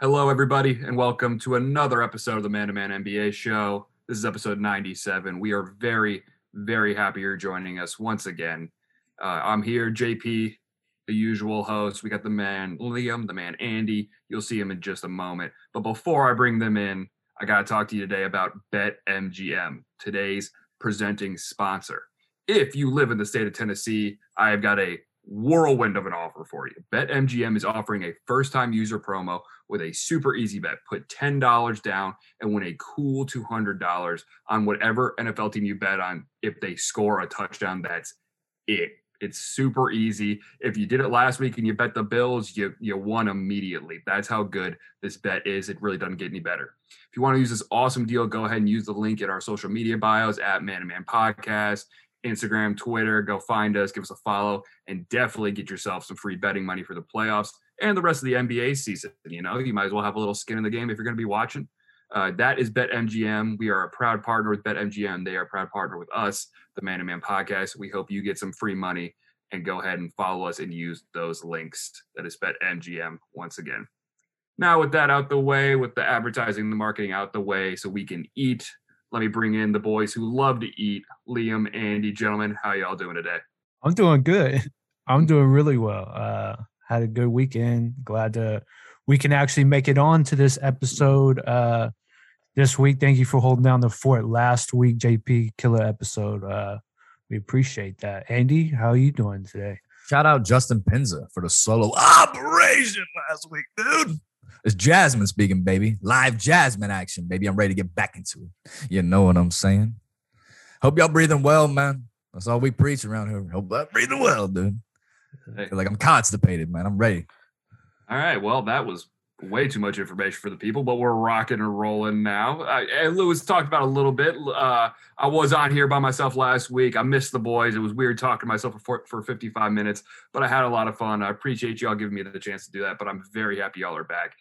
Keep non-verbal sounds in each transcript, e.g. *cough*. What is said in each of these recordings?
Hello, everybody, and welcome to another episode of the Man to Man NBA show. This is episode 97. We are very, very happy you're joining us once again. Uh, I'm here, JP, the usual host. We got the man Liam, the man Andy. You'll see him in just a moment. But before I bring them in, I got to talk to you today about BetMGM, today's presenting sponsor. If you live in the state of Tennessee, I have got a whirlwind of an offer for you. BetMGM is offering a first time user promo with a super easy bet. Put $10 down and win a cool $200 on whatever NFL team you bet on if they score a touchdown. That's it. It's super easy. If you did it last week and you bet the Bills, you you won immediately. That's how good this bet is. It really doesn't get any better. If you want to use this awesome deal, go ahead and use the link in our social media bios at Man and Man Podcast. Instagram, Twitter. Go find us, give us a follow, and definitely get yourself some free betting money for the playoffs and the rest of the NBA season. You know, you might as well have a little skin in the game if you're going to be watching. Uh, that is BetMGM. We are a proud partner with BetMGM. They are a proud partner with us, the Man to Man podcast. We hope you get some free money and go ahead and follow us and use those links. That is BetMGM once again. Now, with that out the way, with the advertising, the marketing out the way, so we can eat let me bring in the boys who love to eat. Liam, Andy, gentlemen, how y'all doing today? I'm doing good. *laughs* I'm doing really well. Uh, had a good weekend. Glad to we can actually make it on to this episode uh, this week. Thank you for holding down the fort last week, JP killer episode. Uh, we appreciate that. Andy, how are you doing today? Shout out Justin Pinza for the solo operation last week, dude. It's Jasmine speaking, baby. Live Jasmine action, baby. I'm ready to get back into it. You know what I'm saying? Hope y'all breathing well, man. That's all we preach around here. Hope y'all breathing well, dude. I feel like I'm constipated, man. I'm ready. All right. Well, that was way too much information for the people, but we're rocking and rolling now. Uh, and Lewis talked about a little bit. Uh, I was on here by myself last week. I missed the boys. It was weird talking to myself for, for 55 minutes, but I had a lot of fun. I appreciate y'all giving me the chance to do that, but I'm very happy y'all are back.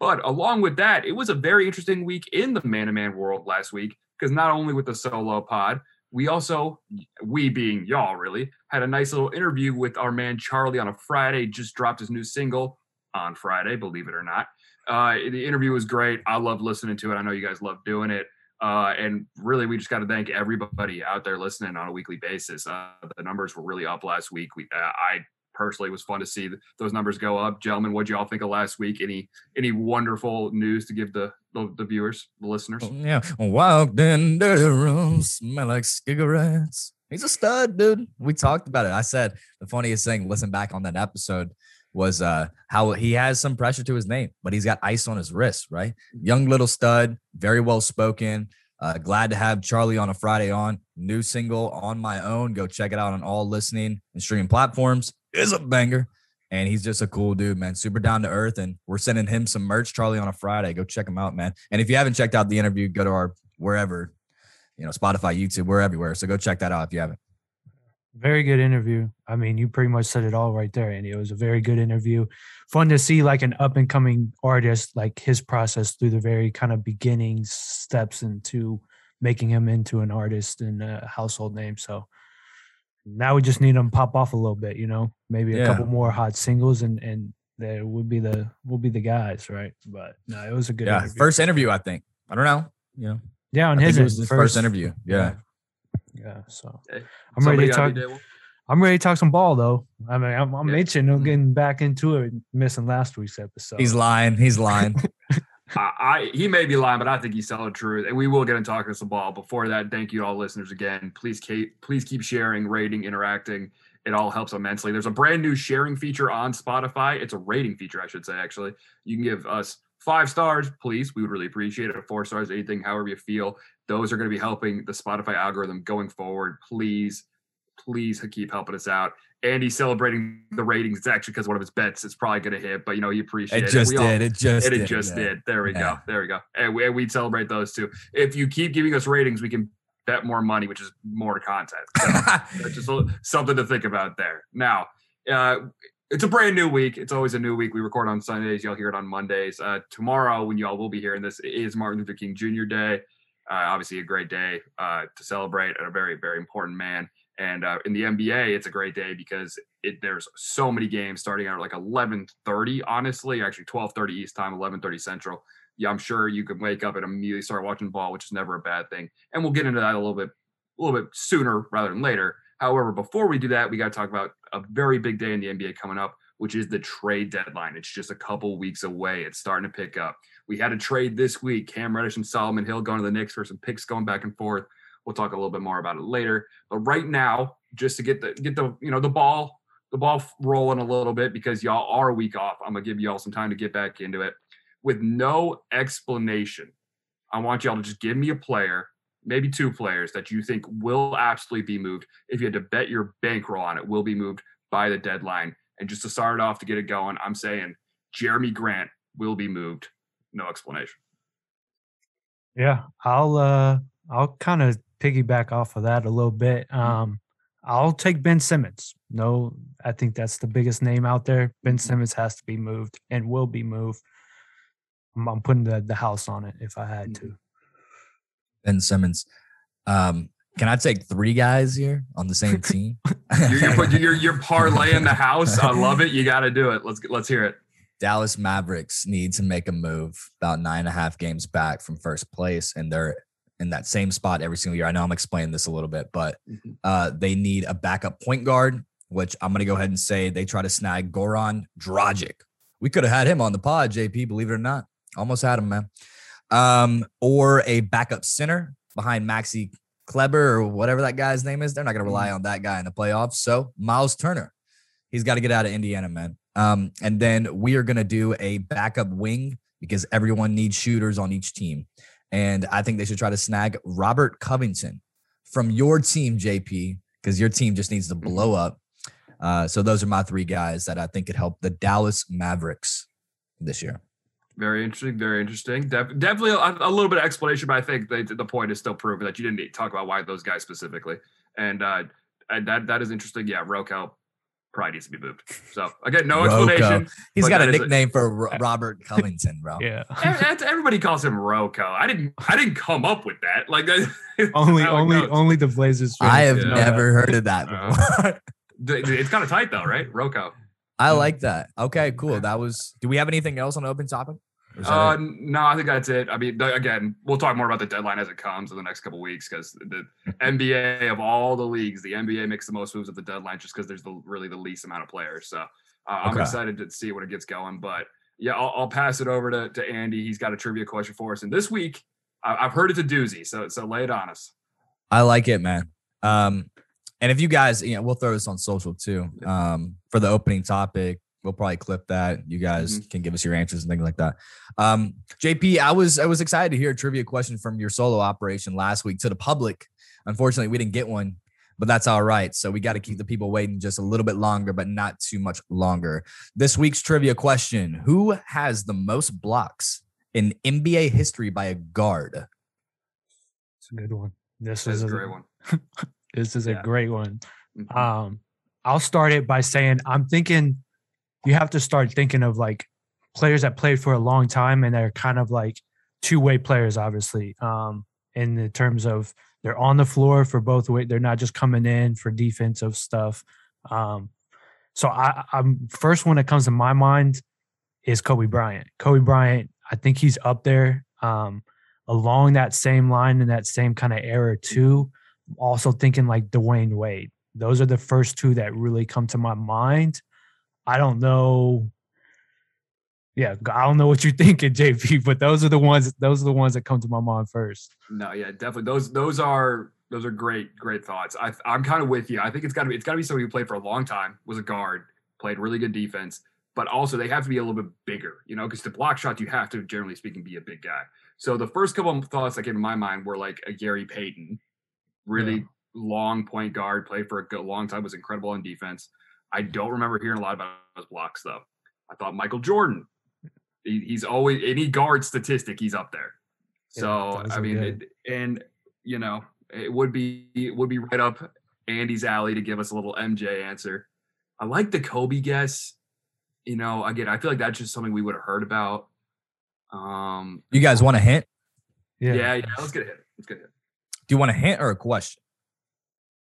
But along with that, it was a very interesting week in the man to man world last week because not only with the solo pod, we also, we being y'all really, had a nice little interview with our man Charlie on a Friday, just dropped his new single on Friday, believe it or not. Uh, the interview was great. I love listening to it. I know you guys love doing it. Uh, and really, we just got to thank everybody out there listening on a weekly basis. Uh, the numbers were really up last week. We, uh, I personally was fun to see those numbers go up. Gentlemen, what do y'all think of last week? Any any wonderful news to give the the, the viewers, the listeners? Oh, yeah, walked in dirty rooms, smell like cigarettes. He's a stud, dude. We talked about it. I said the funniest thing. Listen back on that episode was uh how he has some pressure to his name, but he's got ice on his wrist, right? Young little stud, very well spoken. Uh, glad to have Charlie on a Friday on. New single on my own. Go check it out on all listening and streaming platforms is a banger. And he's just a cool dude, man. Super down to earth. And we're sending him some merch, Charlie, on a Friday. Go check him out, man. And if you haven't checked out the interview, go to our wherever, you know, Spotify, YouTube, we're everywhere. So go check that out if you haven't. Very good interview. I mean, you pretty much said it all right there, Andy. It was a very good interview. Fun to see like an up and coming artist, like his process through the very kind of beginning steps into making him into an artist and a household name. So now we just need them pop off a little bit, you know, maybe a yeah. couple more hot singles and and there would be the will be the guys, right? But no, it was a good yeah interview. first interview. I think I don't know, you know. Yeah, on I his, it was his first, first interview. Yeah. Yeah, yeah. So I'm ready to talk. I'm ready to talk some ball though. I mean, I'm, I'm yeah. itching. I'm mm-hmm. getting back into it. Missing last week's episode. He's lying. He's lying. *laughs* I, I, he may be lying, but I think he's telling the truth. And we will get into talking some ball. Before that, thank you to all listeners again. Please keep please keep sharing, rating, interacting. It all helps immensely. There's a brand new sharing feature on Spotify. It's a rating feature, I should say. Actually, you can give us five stars, please. We would really appreciate it. Four stars, anything, however you feel. Those are going to be helping the Spotify algorithm going forward. Please, please keep helping us out. Andy celebrating the ratings. It's actually because one of his bets is probably going to hit, but you know, he appreciates it. Just it. All, did. It just it, did. It just yeah. did. There we yeah. go. There we go. And, we, and we'd celebrate those too. If you keep giving us ratings, we can bet more money, which is more content. So *laughs* that's just something to think about there. Now, uh, it's a brand new week. It's always a new week. We record on Sundays. You'll hear it on Mondays. Uh, tomorrow, when y'all will be hearing this, is Martin Luther King Jr. Day. Uh, obviously, a great day uh, to celebrate a very, very important man. And uh, in the NBA, it's a great day because it, there's so many games starting at like 11:30. Honestly, actually 12:30 East time, 11:30 Central. Yeah, I'm sure you could wake up and immediately start watching ball, which is never a bad thing. And we'll get into that a little bit, a little bit sooner rather than later. However, before we do that, we got to talk about a very big day in the NBA coming up, which is the trade deadline. It's just a couple weeks away. It's starting to pick up. We had a trade this week. Cam Reddish and Solomon Hill going to the Knicks for some picks going back and forth. We'll talk a little bit more about it later. But right now, just to get the get the you know the ball the ball rolling a little bit because y'all are a week off. I'm gonna give y'all some time to get back into it with no explanation. I want y'all to just give me a player, maybe two players that you think will absolutely be moved. If you had to bet your bankroll on it, will be moved by the deadline. And just to start it off to get it going, I'm saying Jerami Grant will be moved. No explanation. Yeah, I'll uh I'll kind of piggyback off of that a little bit. Um, I'll take Ben Simmons. No, I think that's the biggest name out there. Ben Simmons has to be moved and will be moved. I'm, I'm putting the, the house on it if I had to. Ben Simmons. Um, can I take three guys here on the same *laughs* team? you're, you're, you're, you're parlaying the *laughs* house. I love it. You got to do it. Let's let's hear it. Dallas Mavericks need to make a move about nine and a half games back from first place, and they're in that same spot every single year. I know I'm explaining this a little bit, but Mhm. uh, they need a backup point guard, which I'm going to go ahead and say they try to snag Goran Dragic. We could have had him on the pod, JP, believe it or not. Almost had him, man. Um, or a backup center behind Maxi Kleber or whatever that guy's name is. They're not going to rely on that guy in the playoffs. So Miles Turner, he's got to get out of Indiana, man. Um, and then we are going to do a backup wing because everyone needs shooters on each team. And I think they should try to snag Robert Covington from your team, JP, because your team just needs to blow up. Uh, so those are my three guys that I think could help the Dallas Mavericks this year. Very interesting. Very interesting. Def- definitely a, a little bit of explanation, but I think they, the point is still proven that you didn't need to talk about why those guys specifically. And uh, and that that is interesting. Yeah, Roko probably needs to be moved. So again, no Rocco. explanation. He's But got a that is a- nickname for Ro- *laughs* Robert Covington, bro. Yeah. *laughs* Ev- ev- Everybody calls him Roko. I didn't. I didn't come up with that. Like *laughs* only only goes. only the Blazers. I have fans know never heard of that Uh, before. D- d- It's kind of tight though, right? Roko. I like that. Okay, cool. That was. Do we have anything else on the open topic? Or is that Uh, no, I think that's it. I mean, again, we'll talk more about the deadline as it comes in the next couple weeks because the *laughs* NBA of all the leagues, the NBA makes the most moves at the deadline just because there's the really the least amount of players. So uh, I'm excited to see when it gets going. But yeah, I'll, I'll pass it over to, to Andy. He's got a trivia question for us, and this week I, I've heard it's a doozy. So so lay it on us. I like it, man. Um, and if you guys, you know, we'll throw this on social too. Um, for the opening topic, we'll probably clip that. You guys can give us your answers and things like that. Um, JP, I was I was excited to hear a trivia question from your solo operation last week to the public. Unfortunately, we didn't get one, but that's all right. So we got to keep the people waiting just a little bit longer, but not too much longer. This week's trivia question: Who has the most blocks in NBA history by a guard? It's a good one. This is a a great one. *laughs* This is Yeah. a great one. Mhm. Um, I'll start it by saying I'm thinking you have to start thinking of like players that played for a long time and they're kind of like two way players, obviously. Um, in the terms of they're on the floor for both way, they're not just coming in for defensive stuff. Um, so I, I'm first one that comes to my mind is Kobe Bryant. Kobe Bryant, I think he's up there um, along that same line in that same kind of era too. Also thinking like Dwyane Wade. Those are the first two that really come to my mind. I don't know. Yeah, I don't know what you're *laughs* thinking, JP, but those are the ones. Those are the ones that come to my mind first. No, yeah, definitely. Those those are those are great great thoughts. I I'm kind of with you. I think it's got to be it's got to be somebody who played for a long time, was a guard, played really good defense, but also they have to be a little bit bigger, you know, because to block shots you have to generally speaking be a big guy. So the first couple of thoughts that came to my mind were like a Gary Payton, really long point guard, played for a good, long time, was incredible on defense. I don't remember hearing a lot about his blocks though. I thought Michael Jordan. He, he's always any guard statistic, he's up there. So those I mean, it, and you know, it would be it would be right up Andy's alley to give us a little MJ answer. I like the Kobe guess, you know, again, I feel like that's just something we would have heard about. Um, You guys want a hint? yeah, Yeah. yeah, let's get a hit. Let's get a hit. Do you want a hint or a question?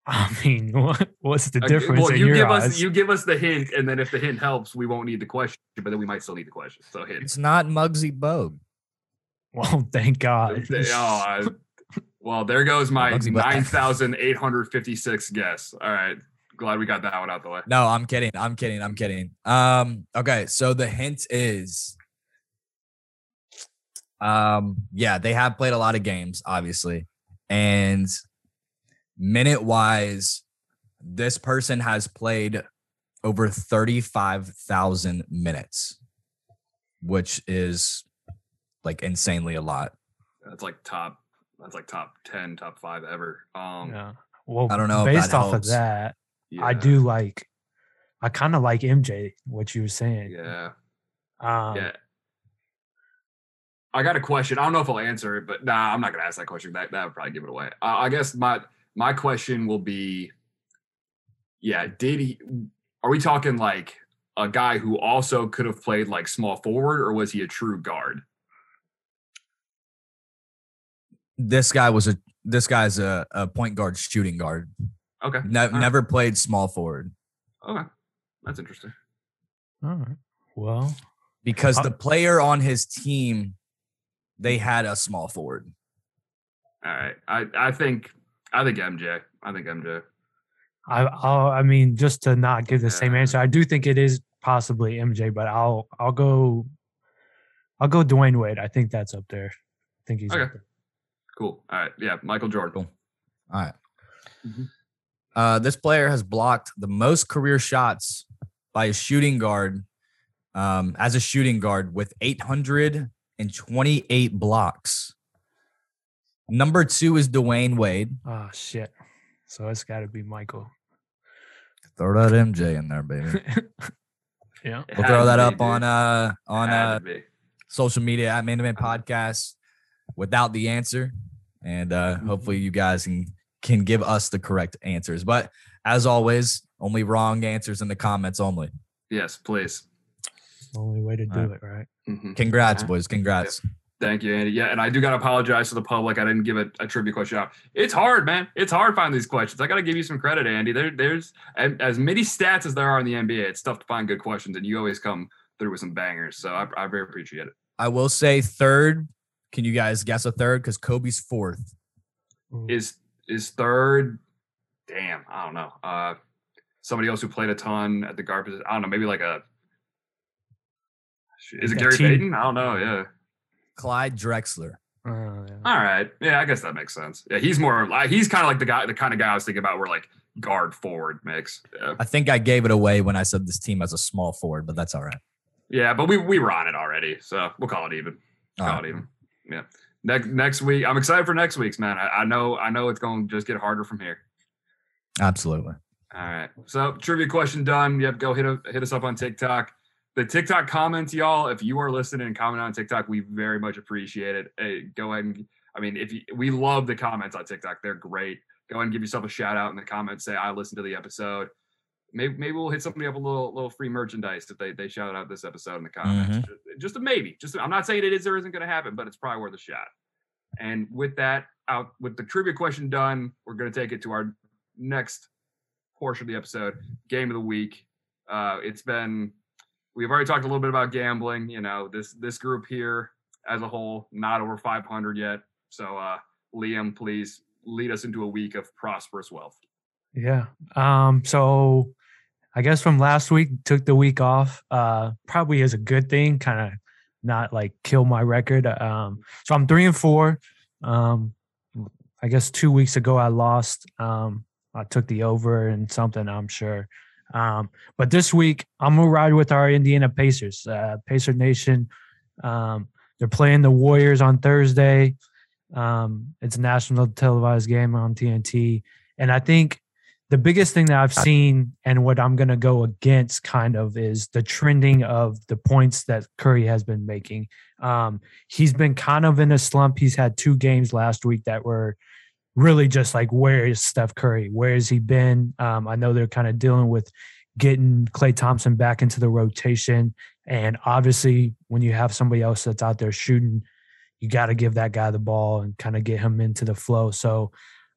*laughs* I mean, what, what's the difference well, in you your give eyes? us you give us the hint, and then if the hint helps, we won't need the question, but then we might still need the question. So hint. It's not Muggsy Bogue. well, *laughs* thank God. Oh, I- *laughs* well, there goes my nine thousand eight hundred fifty-six guess. All right, glad we got that one out the way. No, I'm kidding. I'm kidding. I'm kidding. Um, okay, so the hint is um, yeah, they have played a lot of games, obviously. And minute wise, this person has played over 35,000 minutes, which is like insanely a lot. That's like top. That's like top ten, top five ever. Um, Yeah. Well, I don't know Based off helps. of that, I do like. I kind of like MJ. What you were saying. Yeah, Um, yeah. I got a question. I don't know if I'll answer it, but nah, I'm not gonna ask that question. That that would probably give it away. Uh, I guess my my question will be, yeah, did he? Are we talking like a guy who also could have played like small forward, or was he a true guard? This guy was a this guy's a, a point guard shooting guard. Okay, Ne- right. never played small forward okay, that's interesting. All right. Well, because the player on his team they had a small forward. All right, I I think I think MJ. I think MJ. I I'll, I mean, just to not give the same answer, I do think it is possibly MJ, but I'll I'll go I'll go Dwyane Wade. I think that's up there. I think he's Okay. up there. Cool. All right, yeah, Michael Jordan. Cool. All right. Mhm. Uh, this player has blocked the most career shots by a shooting guard um, as a shooting guard with 828 blocks. Number two is Dwyane Wade. Oh shit. So it's got to be Michael. Throw that MJ in there, baby. *laughs* yeah. We'll throw that up dude. on uh on had uh social media at Man to Man Podcast without the answer, and uh, hopefully you guys can can give us the correct answers. But as always, only wrong answers in the comments only. Yes, please. Only way to do All it, right? Mhm. Congrats, Yeah. boys! Congrats. Thank you, Andy. Yeah, and I do got to apologize to the public. I didn't give a, a trivia question out. It's hard, man. It's hard finding these questions. I got to give you some credit, Andy. There, there's as many stats as there are in the NBA. It's tough to find good questions, and you always come through with some bangers. So I, I very appreciate it. I will say third. Can you guys guess a third? Because Kobe's fourth. Is is third? Damn, I don't know. Uh, somebody else who played a ton at the guard position. I don't know. Maybe like a. Is it Gary team- Payton? I don't know. Yeah. Clyde Drexler. Oh, yeah. All right. Yeah, I guess that makes sense. Yeah, he's more like he's kind of like the guy, the kind of guy I was thinking about where like guard forward mix. Yeah. I think I gave it away when I said this team has a small forward, but that's all right. Yeah, but we we were on it already, so we'll call it even. Oh, call right. it even. Yeah. Next next week, I'm excited for next week's man. I, I know I know it's going to just get harder from here. Absolutely. All right. So trivia question done. Yep. Go hit a, hit us up on TikTok. The TikTok comments, y'all. If you are listening and comment on TikTok, we very much appreciate it. Hey, go ahead and I mean, if you, we love the comments on TikTok, they're great. Go ahead and give yourself a shout out in the comments. Say I listened to the episode. Maybe maybe we'll hit somebody up a little little free merchandise if they they shout out this episode in the comments. Just, just a maybe. Just I'm not saying it is or isn't going to happen, but it's probably worth a shot. And with that out with the trivia question done, we're going to take it to our next portion of the episode, game of the week. Uh, it's been we've already talked a little bit about gambling. You know, this this group here as a whole not over 500 yet. So, uh, Liam, please lead us into a week of prosperous wealth. Yeah. Um, so I guess from last week, took the week off. Uh probably is a good thing, kind of not like kill my record. Um, so I'm three and four. Um I guess two weeks ago I lost. Um I took the over and something, I'm sure. Um, but this week I'm gonna ride with our Indiana Pacers, uh Pacer Nation. Um, they're playing the Warriors on Thursday. Um, it's a national televised game on TNT. And I think the biggest thing that I've seen and what I'm to go against kind of is the trending of the points that Curry has been making. Um, he's been kind of in a slump. He's had two games last week that were really just like, where is Steph Curry? Where has he been? Um, I know they're kind of dealing with getting Klay Thompson back into the rotation. And obviously, when you have somebody else that's out there shooting, you got to give that guy the ball and kind of get him into the flow. So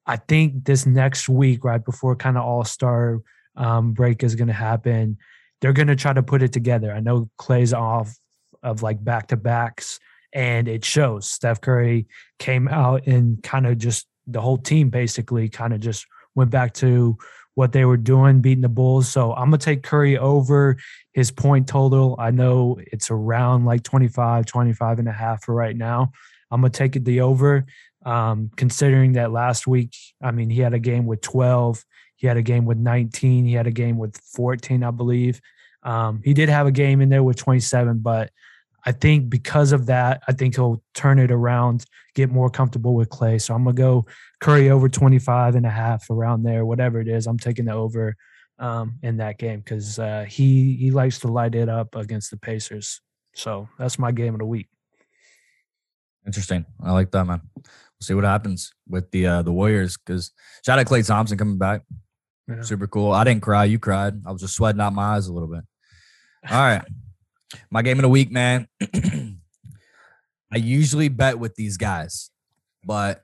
I think this next week, right before kind of all star um, break is going to happen, they're going to try to put it together. I know Klay's off of like back to backs, and it shows. Steph Curry came out and kind of just the whole team basically kind of just went back to what they were doing, beating the Bulls. So I'm to take Curry over his point total. I know it's around like 25, 25 and a half for right now. I'm to take it the over. Um, considering that last week, I mean, he had a game with 12, he had a game with 19, he had a game with 14, I believe. Um, he did have a game in there with 27, but I think because of that, I think he'll turn it around, get more comfortable with Klay. So I'm going to go Curry over 25 and a half around there, whatever it is. I'm taking the over um, in that game because uh, he, he likes to light it up against the Pacers. So that's my game of the week. Interesting. I like that, man. We'll see what happens with the uh, the Warriors because shout out Klay Thompson coming back. Yeah. Super cool. I didn't cry. You cried. I was just sweating out my eyes a little bit. All right. My game of the week, man. *clears throat* I usually bet with these guys, but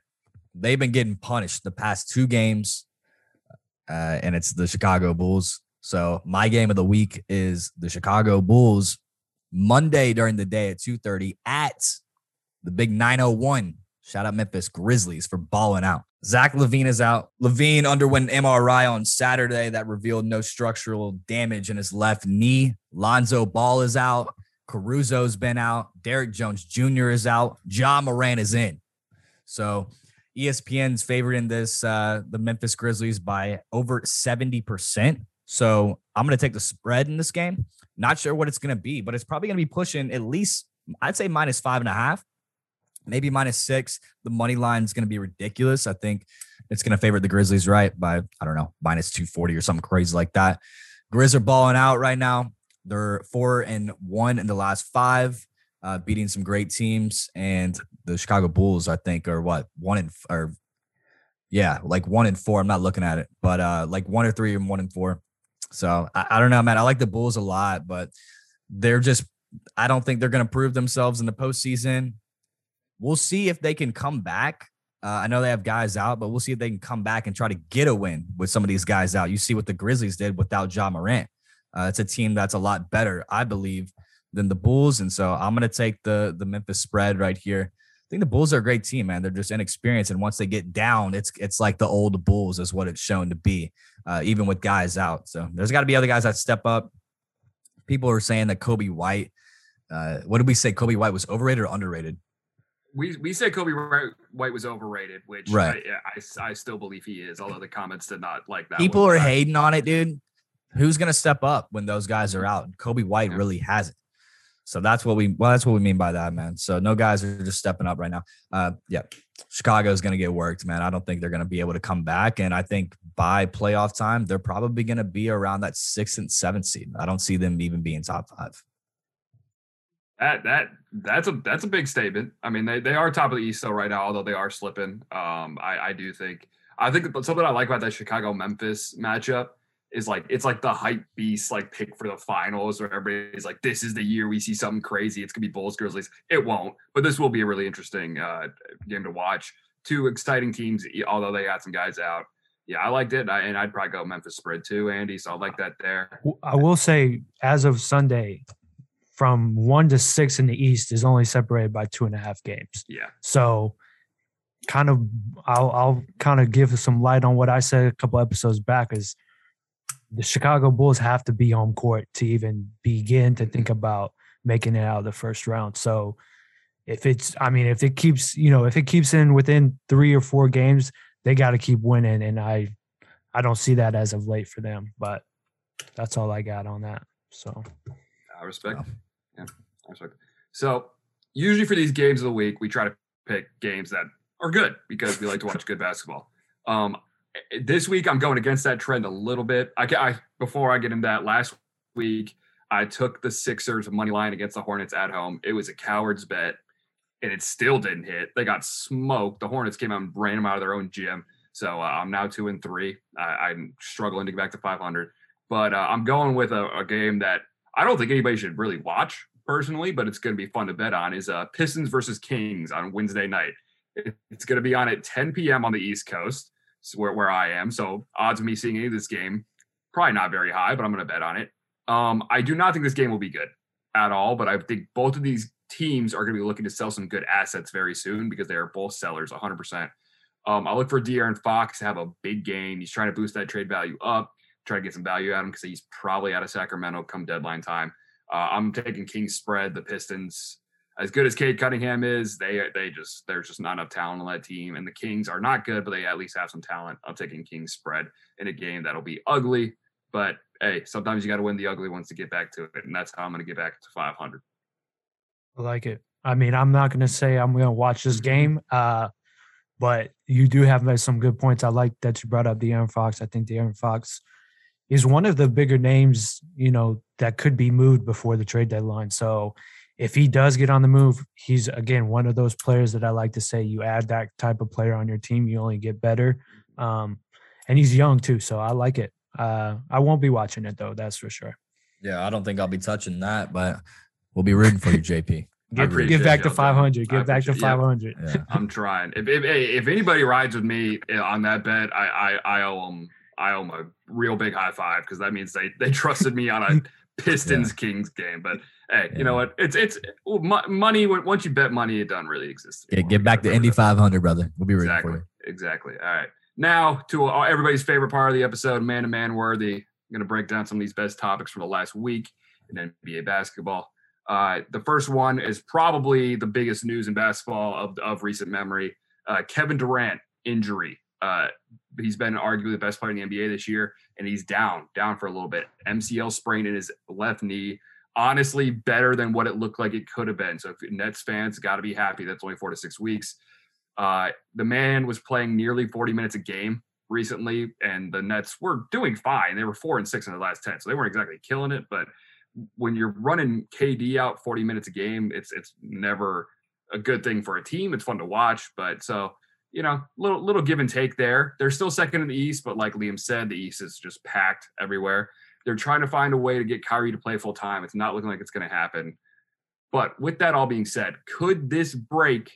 they've been getting punished the past two games, uh, and it's the Chicago Bulls. So my game of the week is the Chicago Bulls Monday during the day at 2:30 at the big 901. Shout out Memphis Grizzlies for balling out. Zach LaVine is out. LaVine underwent an MRI on Saturday that revealed no structural damage in his left knee. Lonzo Ball is out. Caruso's been out. Derrick Jones Jr. is out. Ja Morant is in. So ESPN's favoring this uh, the Memphis Grizzlies by over 70%. So I'm going to take the spread in this game. Not sure what it's going to be, but it's probably going to be pushing at least, I'd say minus five and a half maybe minus six. The money line is going to be ridiculous. I think it's going to favor the Grizzlies, right? By, I don't know, minus 240 or something crazy like that. Grizz are balling out right now. They're four and one in the last five, uh, beating some great teams. And the Chicago Bulls, I think, are what one and or yeah, like one and four. I'm not looking at it, but uh, like one or three and one and four. So I, I don't know, man. I like the Bulls a lot, but they're just I don't think they're going to prove themselves in the postseason. We'll see if they can come back. Uh, I know they have guys out, but we'll see if they can come back and try to get a win with some of these guys out. You see what the Grizzlies did without Ja Morant. Uh, it's a team that's a lot better, I believe, than the Bulls. And so I'm going to take the the Memphis spread right here. I think the Bulls are a great team, man. They're just inexperienced, and once they get down, it's it's like the old Bulls is what it's shown to be, uh, even with guys out. So there's got to be other guys that step up. People are saying that Coby White. Uh, what did we say? Coby White was overrated or underrated? We we said Coby White was overrated, which right. I, I, I, still believe he is, although the comments did not like that. People are hating on it, dude. Who's gonna step up when those guys are out? Coby White yeah. really hasn't. So that's what we well, that's what we mean by that, man. So no guys are just stepping up right now. Uh, yeah, Chicago's gonna get worked, man. I don't think they're gonna be able to come back, and I think by playoff time they're probably gonna be around that sixth and seventh seed. I don't see them even being top five. That that that's a that's a big statement. I mean, they, they are top of the East though right now, although they are slipping. Um, I I do think I think something I like about that Chicago Memphis matchup is like it's like the hype beast like pick for the finals where everybody's like this is the year we see something crazy. It's gonna be Bulls Grizzlies. It won't, but this will be a really interesting uh, game to watch. Two exciting teams, although they got some guys out. Yeah, I liked it, I, and I'd probably go Memphis spread too, Andy. So I like that there. I will say, as of Sunday, from one to six in the East is only separated by two and a half games. Yeah. So kind of I'll I'll kind of give some light on what I said a couple episodes back is the Chicago Bulls have to be home court to even begin to think about making it out of the first round. So if it's I mean if it keeps, you know, if it keeps in within 3 or 4 games, they got to keep winning and I I don't see that as of late for them, but that's all I got on that. So I respect. Yeah, So usually for these games of the week, we try to pick games that are good because we like to watch good basketball. Um, this week I'm going against that trend a little bit. I, I before I get into that last week, I took the Sixers money line against the Hornets at home. It was a coward's bet, and it still didn't hit. They got smoked. The Hornets came out and ran them out of their own gym. So uh, I'm now two and three. I, I'm struggling to get back to 500. But uh, I'm going with a, a, game that I don't think anybody should really watch personally, but it's going to be fun to bet on. Is uh, Pistons versus Kings on Wednesday night. It's going to be on at 10 p.m. on the East Coast, where where I am. So odds of me seeing any of this game probably not very high, but I'm going to bet on it. Um, I do not think this game will be good at all, but I think both of these teams are going to be looking to sell some good assets very soon because they are both sellers 100%. Um, I look for De'Aaron Fox to have a big game. He's trying to boost that trade value up, try to get some value out of him because he's probably out of Sacramento come deadline time. Uh, I'm taking Kings spread. The Pistons, as good as Cade Cunningham is, they they just there's just not enough talent on that team, and the Kings are not good, but they at least have some talent. I'm taking Kings spread in a game that'll be ugly, but hey, sometimes you got to win the ugly ones to get back to it, and that's how I'm going to get back to 500. I like it. I mean, I'm not going to say I'm going to watch this game, uh, but you do have some good points. I like that you brought up De'Aaron Fox. I think De'Aaron Fox is one of the bigger names, you know, that could be moved before the trade deadline. So if he does get on the move, he's again one of those players that I like to say you add that type of player on your team, you only get better. Um, and he's young too, so I like it. Uh, I won't be watching it though, that's for sure. Yeah, I don't think I'll be touching that, but we'll be rooting for you, JP. Give, *laughs* give back to 500. Give back to 500. Yeah. *laughs* I'm trying. If, if, if anybody rides with me eh, on that bet, I I, I owe them I owe them a real big high five because that means they they trusted me on a *laughs* Pistons yeah. Kings game. But hey, yeah. you know what? It's it's money. Once you bet money, it doesn't really exist. Anymore. Yeah, get back to Indy 500, brother. We'll be ready exactly, for you. Exactly. All right. Now to everybody's favorite part of the episode, man to man worthy. I'm going to break down some of these best topics from the last week in NBA basketball. Uh, the first one is probably the biggest news in basketball of, of recent memory. Uh, Kevin Durant injury. Uh, he's been arguably the best player in the NBA this year, and he's down, down for a little bit. MCL sprain in his left knee. Honestly, better than what it looked like it could have been. So, if Nets fans got to be happy. That's only four to six weeks. Uh, the man was playing nearly 40 minutes a game recently, and the Nets were doing fine. They were four and six in the last 10, so they weren't exactly killing it. But when you're running KD out 40 minutes a game, it's it's never a good thing for a team. It's fun to watch, but so you know, little little give and take there. They're still second in the East, but like Liam said, the East is just packed everywhere. They're trying to find a way to get Kyrie to play full time. It's not looking like it's going to happen. But with that all being said, could this break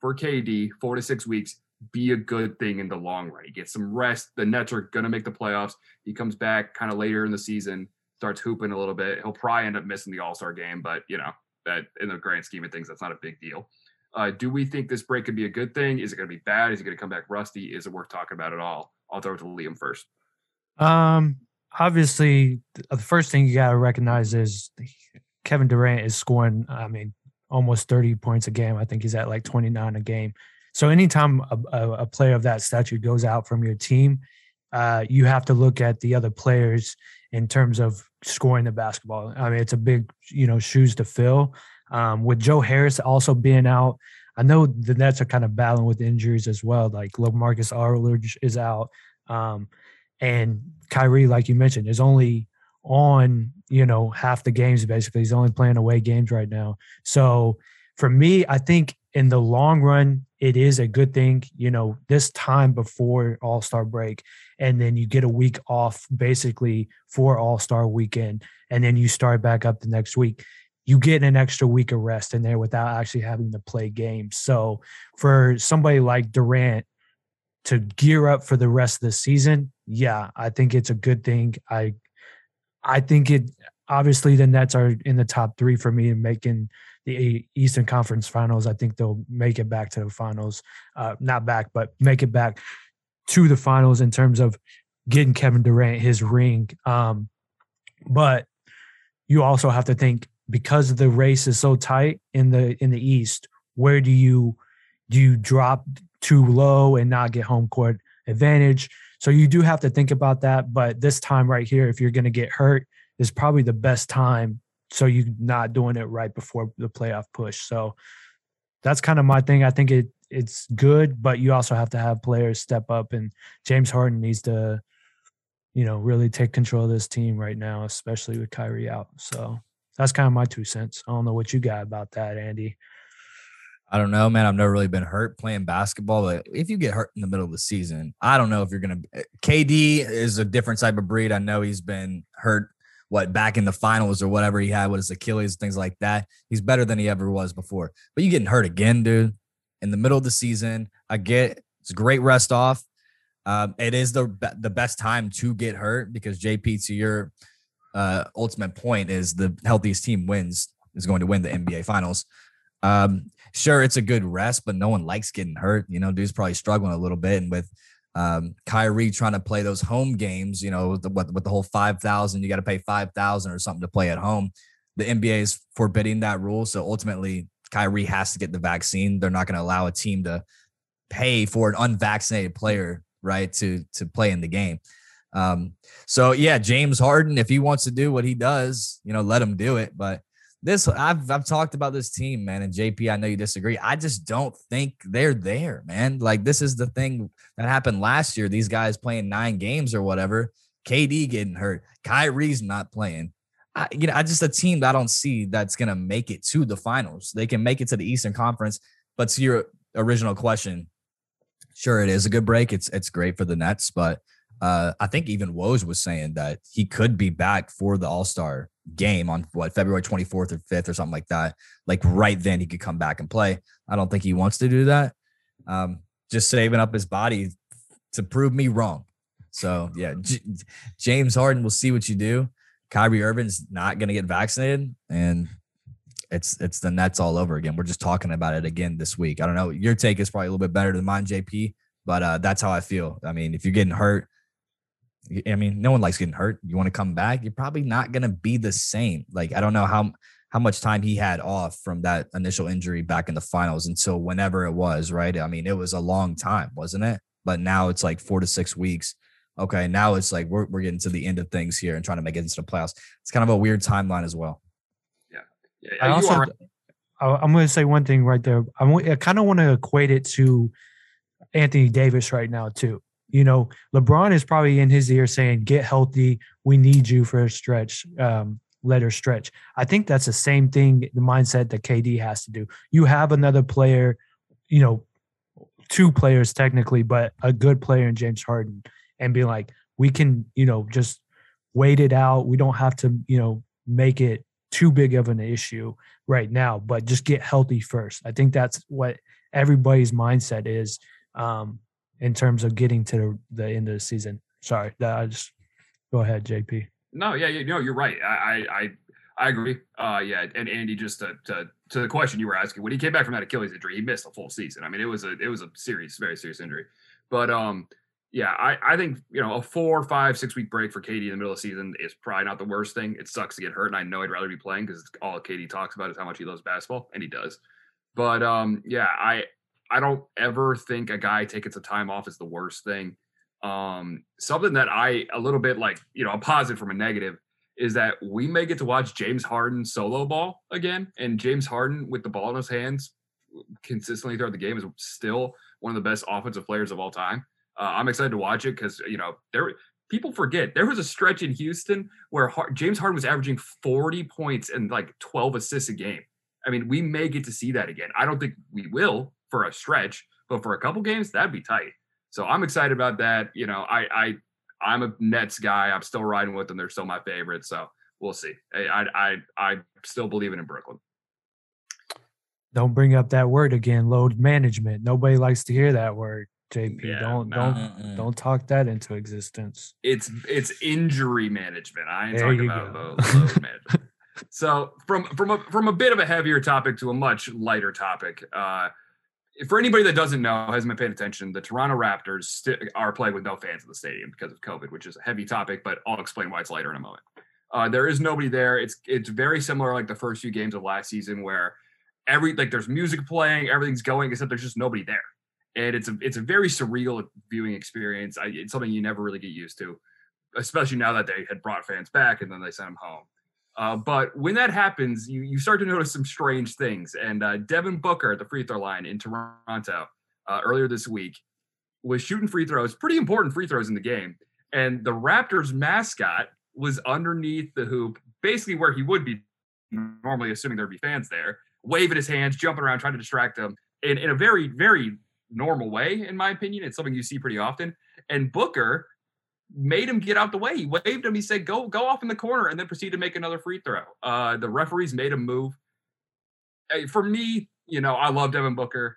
for KD, four to six weeks, be a good thing in the long run. He gets some rest. The Nets are going to make the playoffs. He comes back kind of later in the season, starts hooping a little bit. He'll probably end up missing the All Star game, but you know that in the grand scheme of things, that's not a big deal. Uh, do we think this break could be a good thing? Is it going to be bad? Is it going to come back rusty? Is it worth talking about at all? I'll throw it to Liam first. Um, obviously, the first thing you got to recognize is Kevin Durant is scoring. I mean, almost 30 points a game. I think he's at like 29 a game. So anytime a, a, player of that stature goes out from your team, uh, you have to look at the other players in terms of scoring the basketball. I mean, it's a big, you know, shoes to fill. Um, with Joe Harris also being out, I know the Nets are kind of battling with injuries as well. Like Marcus Aldridge is out, um, and Kyrie, like you mentioned, is only on you know half the games basically. He's only playing away games right now. So for me i think in the long run it is a good thing you know this time before all-star break. And then you get a week off basically for all-star weekend. And then you start back up the next week you get an extra week of rest in there without actually having to play games so for somebody like durant to gear up for the rest of the season yeah i think it's a good thing i I think it obviously the Nets are in the top three for me in making the Eastern Conference Finals. I think they'll make it back to the finals, uh, not back, but make it back to the finals in terms of getting Kevin Durant his ring. Um, but you also have to think because the race is so tight in the in the East, where do you do you drop too low and not get home court advantage? So you do have to think about that. But this time right here, if you're going to get hurt, is probably the best time. So you're not doing it right before the playoff push. So that's kind of my thing. I think it it's good, but you also have to have players step up, and James Harden needs to, you know, really take control of this team right now, especially with Kyrie out. So that's kind of my two cents. I don't know what you got about that, Andy. I don't know, man. I've never really been hurt playing basketball, but if you get hurt in the middle of the season, I don't know if you're gonna. Eh, KD is a different type of breed. I know he's been hurt, what back in the finals or whatever he had with his Achilles, things like that. He's better than he ever was before. But you getting hurt again, dude, in the middle of the season. I get it's great rest off. Um, it is the the best time to get hurt because JP, to your uh, ultimate point, is the healthiest team wins is going to win the NBA Finals. Um, sure, it's a good rest, but no one likes getting hurt. You know, dude's probably struggling a little bit, and with um, Kyrie trying to play those home games, you know, with the, with the whole five thousand, you got to pay five thousand or something to play at home. The NBA is forbidding that rule, so ultimately, Kyrie has to get the vaccine. They're not going to allow a team to pay for an unvaccinated player, right, to to play in the game. Um, so yeah, James Harden, if he wants to do what he does, you know, let him do it. But this I've I've talked about this team, man, and JP. I know you disagree. I just don't think they're there, man. Like this is the thing that happened last year. These guys playing nine games or whatever. KD getting hurt. Kyrie's not playing. I, you know, I just a team that I don't see that's gonna make it to the finals. They can make it to the Eastern Conference, but to your original question, sure, it is a good break. It's it's great for the Nets, but uh, I think even Woj was saying that he could be back for the All Star game on what February 24th or 5th or something like that. Like right then he could come back and play. I don't think he wants to do that. Um, just saving up his body to prove me wrong. So yeah, J- James Harden, we'll see what you do. Kyrie Irving's not going to get vaccinated, and it's it's the Nets all over again. We're just talking about it again this week. I don't know. Your take is probably a little bit better than mine, JP, but uh, that's how I feel. I mean, if you're getting hurt, I mean, no one likes getting hurt. You want to come back, you're probably not going to be the same. Like I don't know how how much time he had off from that initial injury back in the finals until whenever it was, right? I mean, it was a long time, wasn't it? But now it's like 4 to 6 weeks. Okay, now it's like we're we're getting to the end of things here and trying to make it into the playoffs. It's kind of a weird timeline as well. Yeah. yeah I also are- I'm going to say one thing right there. I'm, I kind of want to equate it to Anthony Davis right now too. You know, LeBron is probably in his ear saying, "Get healthy. We need you for a stretch. Um, let her stretch." I think that's the same thing. The mindset that KD has to do. You have another player, you know, two players technically, but a good player in James Harden, and be like, we can, you know, just wait it out. We don't have to, you know, make it too big of an issue right now, but just get healthy first. I think that's what everybody's mindset is. Um, in terms of getting to the, the end of the season. Sorry, I just go ahead, JP. No, yeah, you know, you're right. I, I, I agree. Uh, yeah, and Andy, just to, to to the question you were asking, when he came back from that Achilles injury, he missed a full season. I mean, it was a it was a serious, very serious injury. But um, yeah, I I think you know a four, five, six week break for KD in the middle of the season is probably not the worst thing. It sucks to get hurt, and I know I'd rather be playing because all KD talks about is how much he loves basketball, and he does. But um, yeah, I I don't ever think a guy taking some time off is the worst thing. Um, something that I a little bit like, you know, a positive from a negative is that we may get to watch James Harden solo ball again. And James Harden with the ball in his hands consistently throughout the game is still one of the best offensive players of all time. Uh, I'm excited to watch it because you know there people forget there was a stretch in Houston where James Harden was averaging 40 points and like 12 assists a game. I mean, we may get to see that again. I don't think we will for a stretch, but for a couple games, that'd be tight. So I'm excited about that. You know, I I I'm a Nets guy. I'm still riding with them. They're still my favorite. So we'll see. I I I, I still believe in Brooklyn. Don't bring up that word again. Load management. Nobody likes to hear that word. JP, yeah, don't don't don't talk that into existence. It's it's injury management. I ain't there talking about load, *laughs* load management. So from from a from a bit of a heavier topic to a much lighter topic. Uh, for anybody that doesn't know, hasn't been paying attention, the Toronto Raptors st- are playing with no fans in the stadium because of COVID, which is a heavy topic, but I'll explain why it's lighter in a moment. Uh, there is nobody there. It's it's very similar like the first few games of last season where every like there's music playing, everything's going, except there's just nobody there, and it's a it's a very surreal viewing experience. I, it's something you never really get used to, especially now that they had brought fans back and then they sent them home. Uh, but when that happens, you, you start to notice some strange things. And uh, Devin Booker at the free throw line in Toronto uh, earlier this week was shooting free throws, pretty important free throws in the game. And the Raptors mascot was underneath the hoop, basically where he would be normally, assuming there'd be fans there, waving his hands, jumping around, trying to distract them. in, in a very, very normal way, in my opinion. It's something you see pretty often. And Booker made him get out the way. He waved him. He said, "Go, go off in the corner," and then proceeded to make another free throw. Uh, the referees made him move. For me, you know, I love Devin Booker.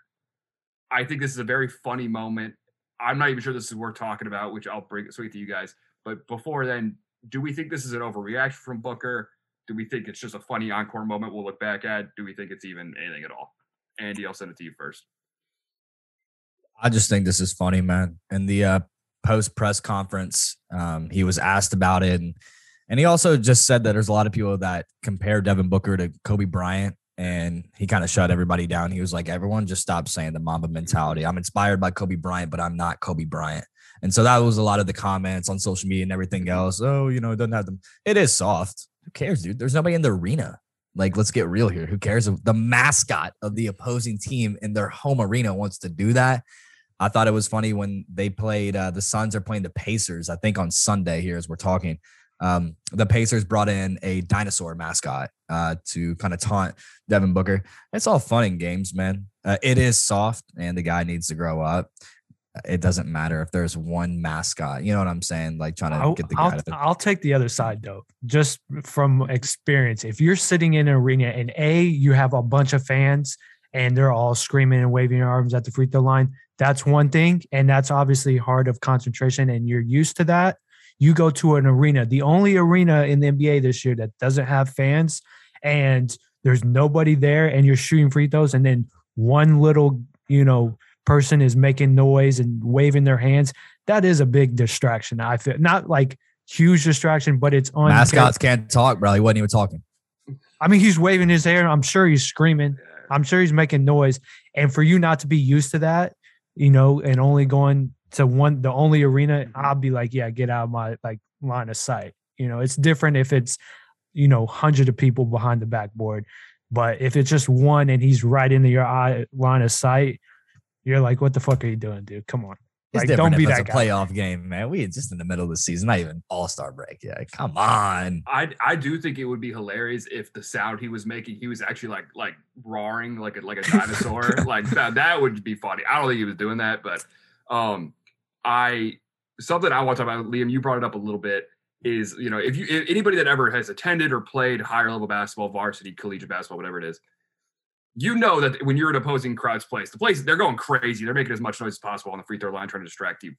I think this is a very funny moment. I'm not even sure this is worth talking about, which I'll bring it straight to you guys. But before then, do we think this is an overreaction from Booker? Do we think it's just a funny encore moment we'll look back at? Do we think it's even anything at all? Andy, I'll send it to you first. I just think this is funny, man. And the uh, post press conference, um, he was asked about it, and and he also just said that there's a lot of people that compare Devin Booker to Kobe Bryant, and he kind of shut everybody down. He was like, "Everyone, just stop saying the Mamba mentality. I'm inspired by Kobe Bryant, but I'm not Kobe Bryant." And so that was a lot of the comments on social media and everything else. Oh, you know, it doesn't have them. It is soft. Who cares, dude? There's nobody in the arena. Like, let's get real here. Who cares? The mascot of the opposing team in their home arena wants to do that. I thought it was funny when they played. Uh, the Suns are playing the Pacers. I think on Sunday here as we're talking. Um, the Pacers brought in a dinosaur mascot uh, to kind of taunt Devin Booker. It's all fun and games, man. Uh, it is soft, and the guy needs to grow up it doesn't matter if there's one mascot. You know what I'm saying? Like trying to I'll, get the I'll, guy. To- I'll take the other side though, just from experience. If you're sitting in an arena and a you have a bunch of fans and they're all screaming and waving their arms at the free throw line, that's one thing, and that's obviously hard of concentration, and you're used to that. You go to an arena, the only arena in the NBA this year that doesn't have fans, and there's nobody there, and you're shooting free throws, and then one little, you know, person is making noise and waving their hands, that is a big distraction. I feel not like huge distraction, but it's on. Mascots can't talk, bro. He wasn't even talking. I mean, he's waving his hair. I'm sure he's screaming. I'm sure he's making noise. And for you not to be used to that, you know, and only going to one, the only arena, mm-hmm. I'll be like, yeah, get out of my like line of sight. You know, it's different if it's, you know, hundred of people behind the backboard. But if it's just one and he's right into your eye line of sight, you're like, what the fuck are you doing, dude? Come on. It's like, don't be that a guy. playoff game, man. We just in the middle of the season, not even all star break. Yeah, come on. I I do think it would be hilarious if the sound he was making, he was actually like like roaring like a like a *laughs* dinosaur. like that that would be funny. I don't think he was doing that, but um, I something I want to talk about, Liam. You brought it up a little bit. Is you know if you if anybody that ever has attended or played higher level basketball, varsity, collegiate basketball, whatever it is, you know that when you're an opposing crowd's place, the place they're going crazy. They're making as much noise as possible on the free throw line, trying to distract you.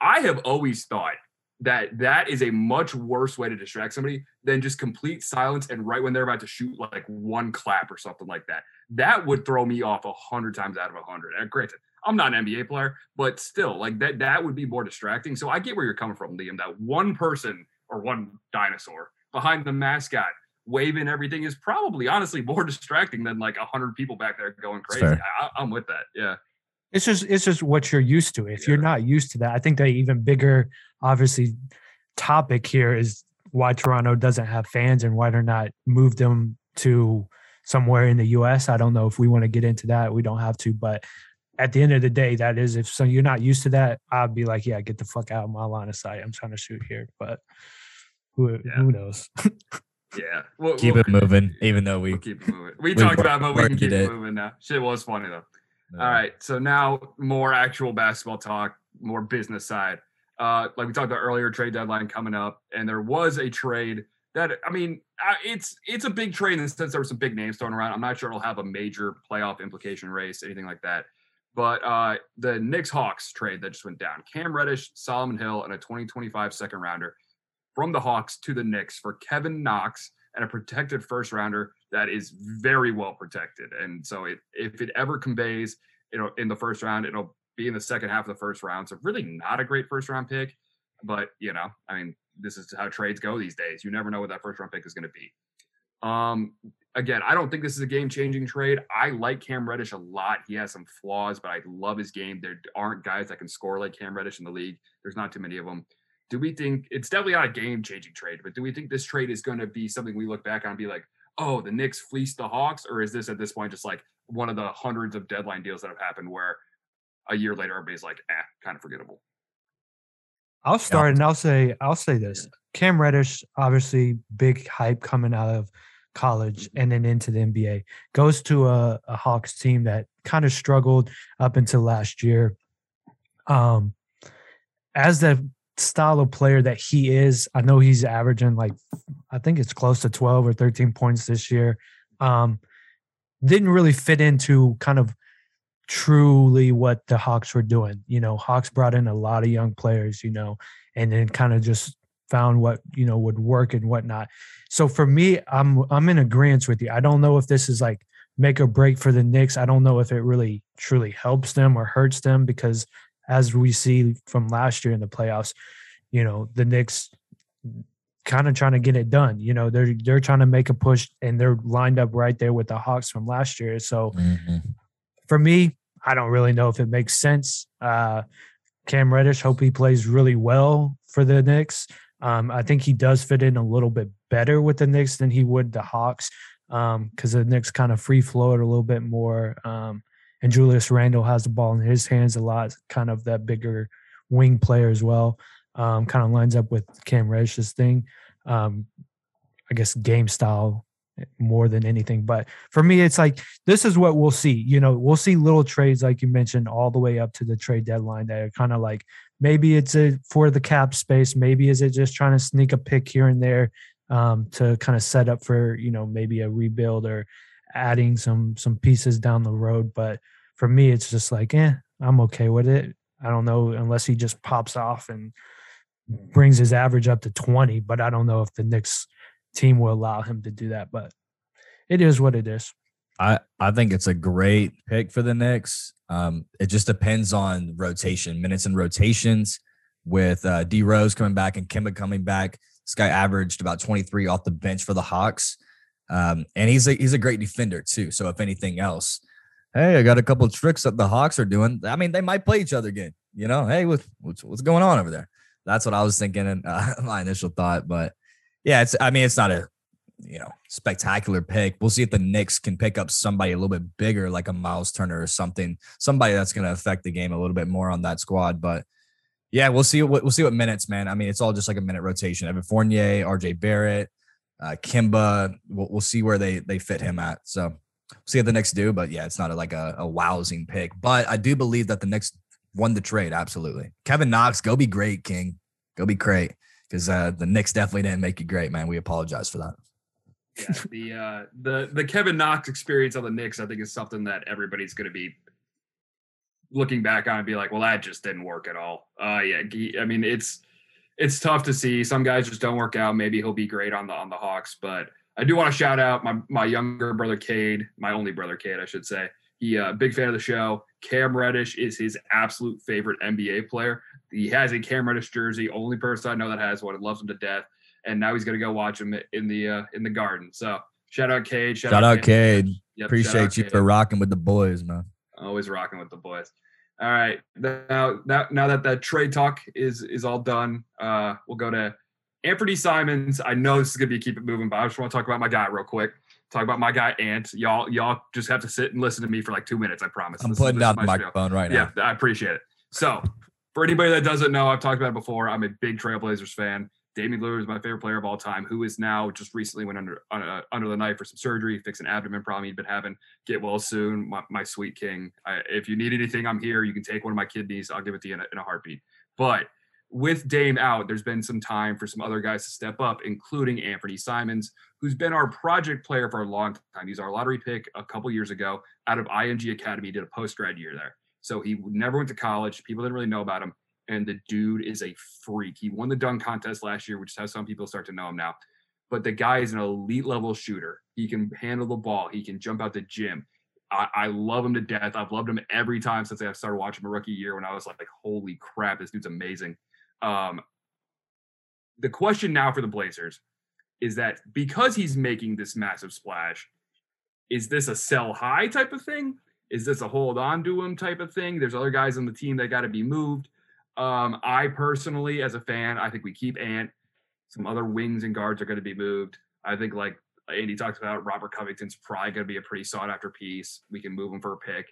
I have always thought that that is a much worse way to distract somebody than just complete silence and right when they're about to shoot like one clap or something like that. That would throw me off a hundred times out of a hundred. Granted, I'm not an NBA player, but still, like that that would be more distracting. So I get where you're coming from, Liam. That one person or one dinosaur behind the mascot waving everything is probably honestly more *laughs* distracting than like a hundred people back there going crazy. I, am with that. Yeah. It's just it's just what you're used to. If yeah. you're not used to that, I think the even bigger, obviously, topic here is why Toronto doesn't have fans and why they're not moved them to somewhere in the U.S. I don't know if we want to get into that. We don't have to, but at the end of the day, that is if so you're not used to that, I'd be like, yeah, get the fuck out of my line of sight. I'm trying to shoot here, but who yeah. who knows? *laughs* Yeah, we'll, keep we'll, it moving. Even though we we'll keep it moving. We, *laughs* we talked about, it, but we can keep it moving now. Shit was funny though. No. All right, so now more actual basketball talk, more business side. Uh, like we talked about earlier, trade deadline coming up, and there was a trade that I mean, it's it's a big trade in the sense there were some big names thrown around. I'm not sure it'll have a major playoff implication race, anything like that. But uh, the Knicks Hawks trade that just went down: Cam Reddish, Solomon Hill, and a 2025 second rounder from the Hawks to the Knicks for Kevin Knox and a protected first rounder that is very well protected. And so it, if it ever conveys, you know, in the first round, it'll be in the second half of the first round. So really not a great first round pick, but you know, I mean, this is how trades go these days. You never know what that first round pick is going to be. Um, again, I don't think this is a game changing trade. I like Cam Reddish a lot. He has some flaws, but I love his game. There aren't guys that can score like Cam Reddish in the league. There's not too many of them do we think it's definitely not a game changing trade, but do we think this trade is going to be something we look back on and be like, oh, the Knicks fleeced the Hawks? Or is this at this point just like one of the hundreds of deadline deals that have happened where a year later everybody's like, eh, kind of forgettable? I'll start yeah. and I'll say I'll say this. Cam Reddish, obviously big hype coming out of college and then into the NBA. Goes to a, a Hawks team that kind of struggled up until last year. Um, as the style of player that he is, I know he's averaging like I think it's close to 12 or 13 points this year. Um, didn't really fit into kind of truly what the Hawks were doing. You know, Hawks brought in a lot of young players, you know, and then kind of just found what, you know, would work and whatnot. So for me, I'm I'm in agreement with you. I don't know if this is like make or break for the Knicks. I don't know if it really truly helps them or hurts them because as we see from last year in the playoffs, you know, the Knicks kind of trying to get it done. You know, they're they're trying to make a push and they're lined up right there with the Hawks from last year. So mm-hmm. for me, I don't really know if it makes sense. Uh Cam Reddish, hope he plays really well for the Knicks. Um, I think he does fit in a little bit better with the Knicks than he would the Hawks because um, the Knicks kind of free flow it a little bit more. Um, and Julius Randle has the ball in his hands a lot, kind of that bigger wing player as well. Um, kind of lines up with Cam Reddish's thing. Um, I guess game style more than anything. But for me, it's like this is what we'll see. You know, we'll see little trades like you mentioned all the way up to the trade deadline that are kind of like maybe it's a for the cap space, maybe is it just trying to sneak a pick here and there um, to kind of set up for you know maybe a rebuild or adding some some pieces down the road. But for me, it's just like, eh, I'm okay with it. I don't know unless he just pops off and brings his average up to 20, but I don't know if the Knicks team will allow him to do that. But it is what it is. I, I think it's a great pick for the Knicks. Um, it just depends on rotation, minutes and rotations. With uh, D Rose coming back and Kemba coming back, this guy averaged about 23 off the bench for the Hawks. Um, and he's a he's a great defender too. So if anything else, hey, I got a couple tricks that the Hawks are doing. I mean, they might play each other again. You know, hey, what's what's, going on over there? That's what I was thinking and uh, *laughs* my initial thought. But yeah, it's I mean, it's not a you know spectacular pick. We'll see if the Knicks can pick up somebody a little bit bigger, like a Miles Turner or something, somebody that's going to affect the game a little bit more on that squad. But yeah, we'll see what we'll see what minutes, man. I mean, it's all just like a minute rotation. Evan Fournier, RJ Barrett, uh, Kemba. We'll, we'll see where they they fit him at. So we'll see what the Knicks do. But yeah, it's not a, like a, a wowsing pick. But I do believe that the Knicks won the trade. Absolutely. Kevin Knox, go be great, King. Go be great. Because uh, the Knicks definitely didn't make you great, man. We apologize for that. Yeah, the uh, the the Kevin Knox experience on the Knicks, I think, is something that everybody's going to be looking back on and be like, well, that just didn't work at all. Uh, yeah, I mean, it's it's tough to see. Some guys just don't work out. Maybe he'll be great on the on the Hawks, but I do want to shout out my my younger brother Cade, my only brother Cade, I should say. He uh, big fan of the show. Cam Reddish is his absolute favorite NBA player. He has a Cam Reddish jersey. Only person I know that has one. Loves him to death. And now he's gonna go watch him in the uh, in the garden. So shout out Cade. Shout, shout out Cade. Yep, Appreciate out you Cade. for rocking with the boys, man. Always rocking with the boys. All right. Now, now, now that that trade talk is is all done, uh, we'll go to Anthony Simons. I know this is gonna be keep it moving, but I just want to talk about my guy real quick. Talk about my guy Ant. Y'all, y'all just have to sit and listen to me for like two minutes. I promise. I'm this putting down the microphone right now. Yeah, I appreciate it. So, for anybody that doesn't know, I've talked about it before. I'm a big Trailblazers fan. Damian Lillard is my favorite player of all time, who is now just recently went under uh, under the knife for some surgery, fix an abdomen problem he'd been having. Get well soon, my, my sweet king. I, if you need anything, I'm here. You can take one of my kidneys. I'll give it to you in a, in a heartbeat. But with Dame out, there's been some time for some other guys to step up, including Anthony Simons, who's been our project player for a long time. He's our lottery pick a couple years ago out of IMG Academy, did a post grad year there. So he never went to college. People didn't really know about him and the dude is a freak. He won the dunk contest last year, which is how some people start to know him now. But the guy is an elite level shooter. He can handle the ball. He can jump out the gym. I, I love him to death. I've loved him every time since I started watching my rookie year when I was like, holy crap, this dude's amazing. Um, the question now for the Blazers is that because he's making this massive splash, is this a sell high type of thing? Is this a hold on to him type of thing? There's other guys on the team that got to be moved. Um, I personally, as a fan, I think we keep Ant. Some other wings and guards are going to be moved. I think, like Andy talked about, Robert Covington's probably going to be a pretty sought after piece. We can move him for a pick.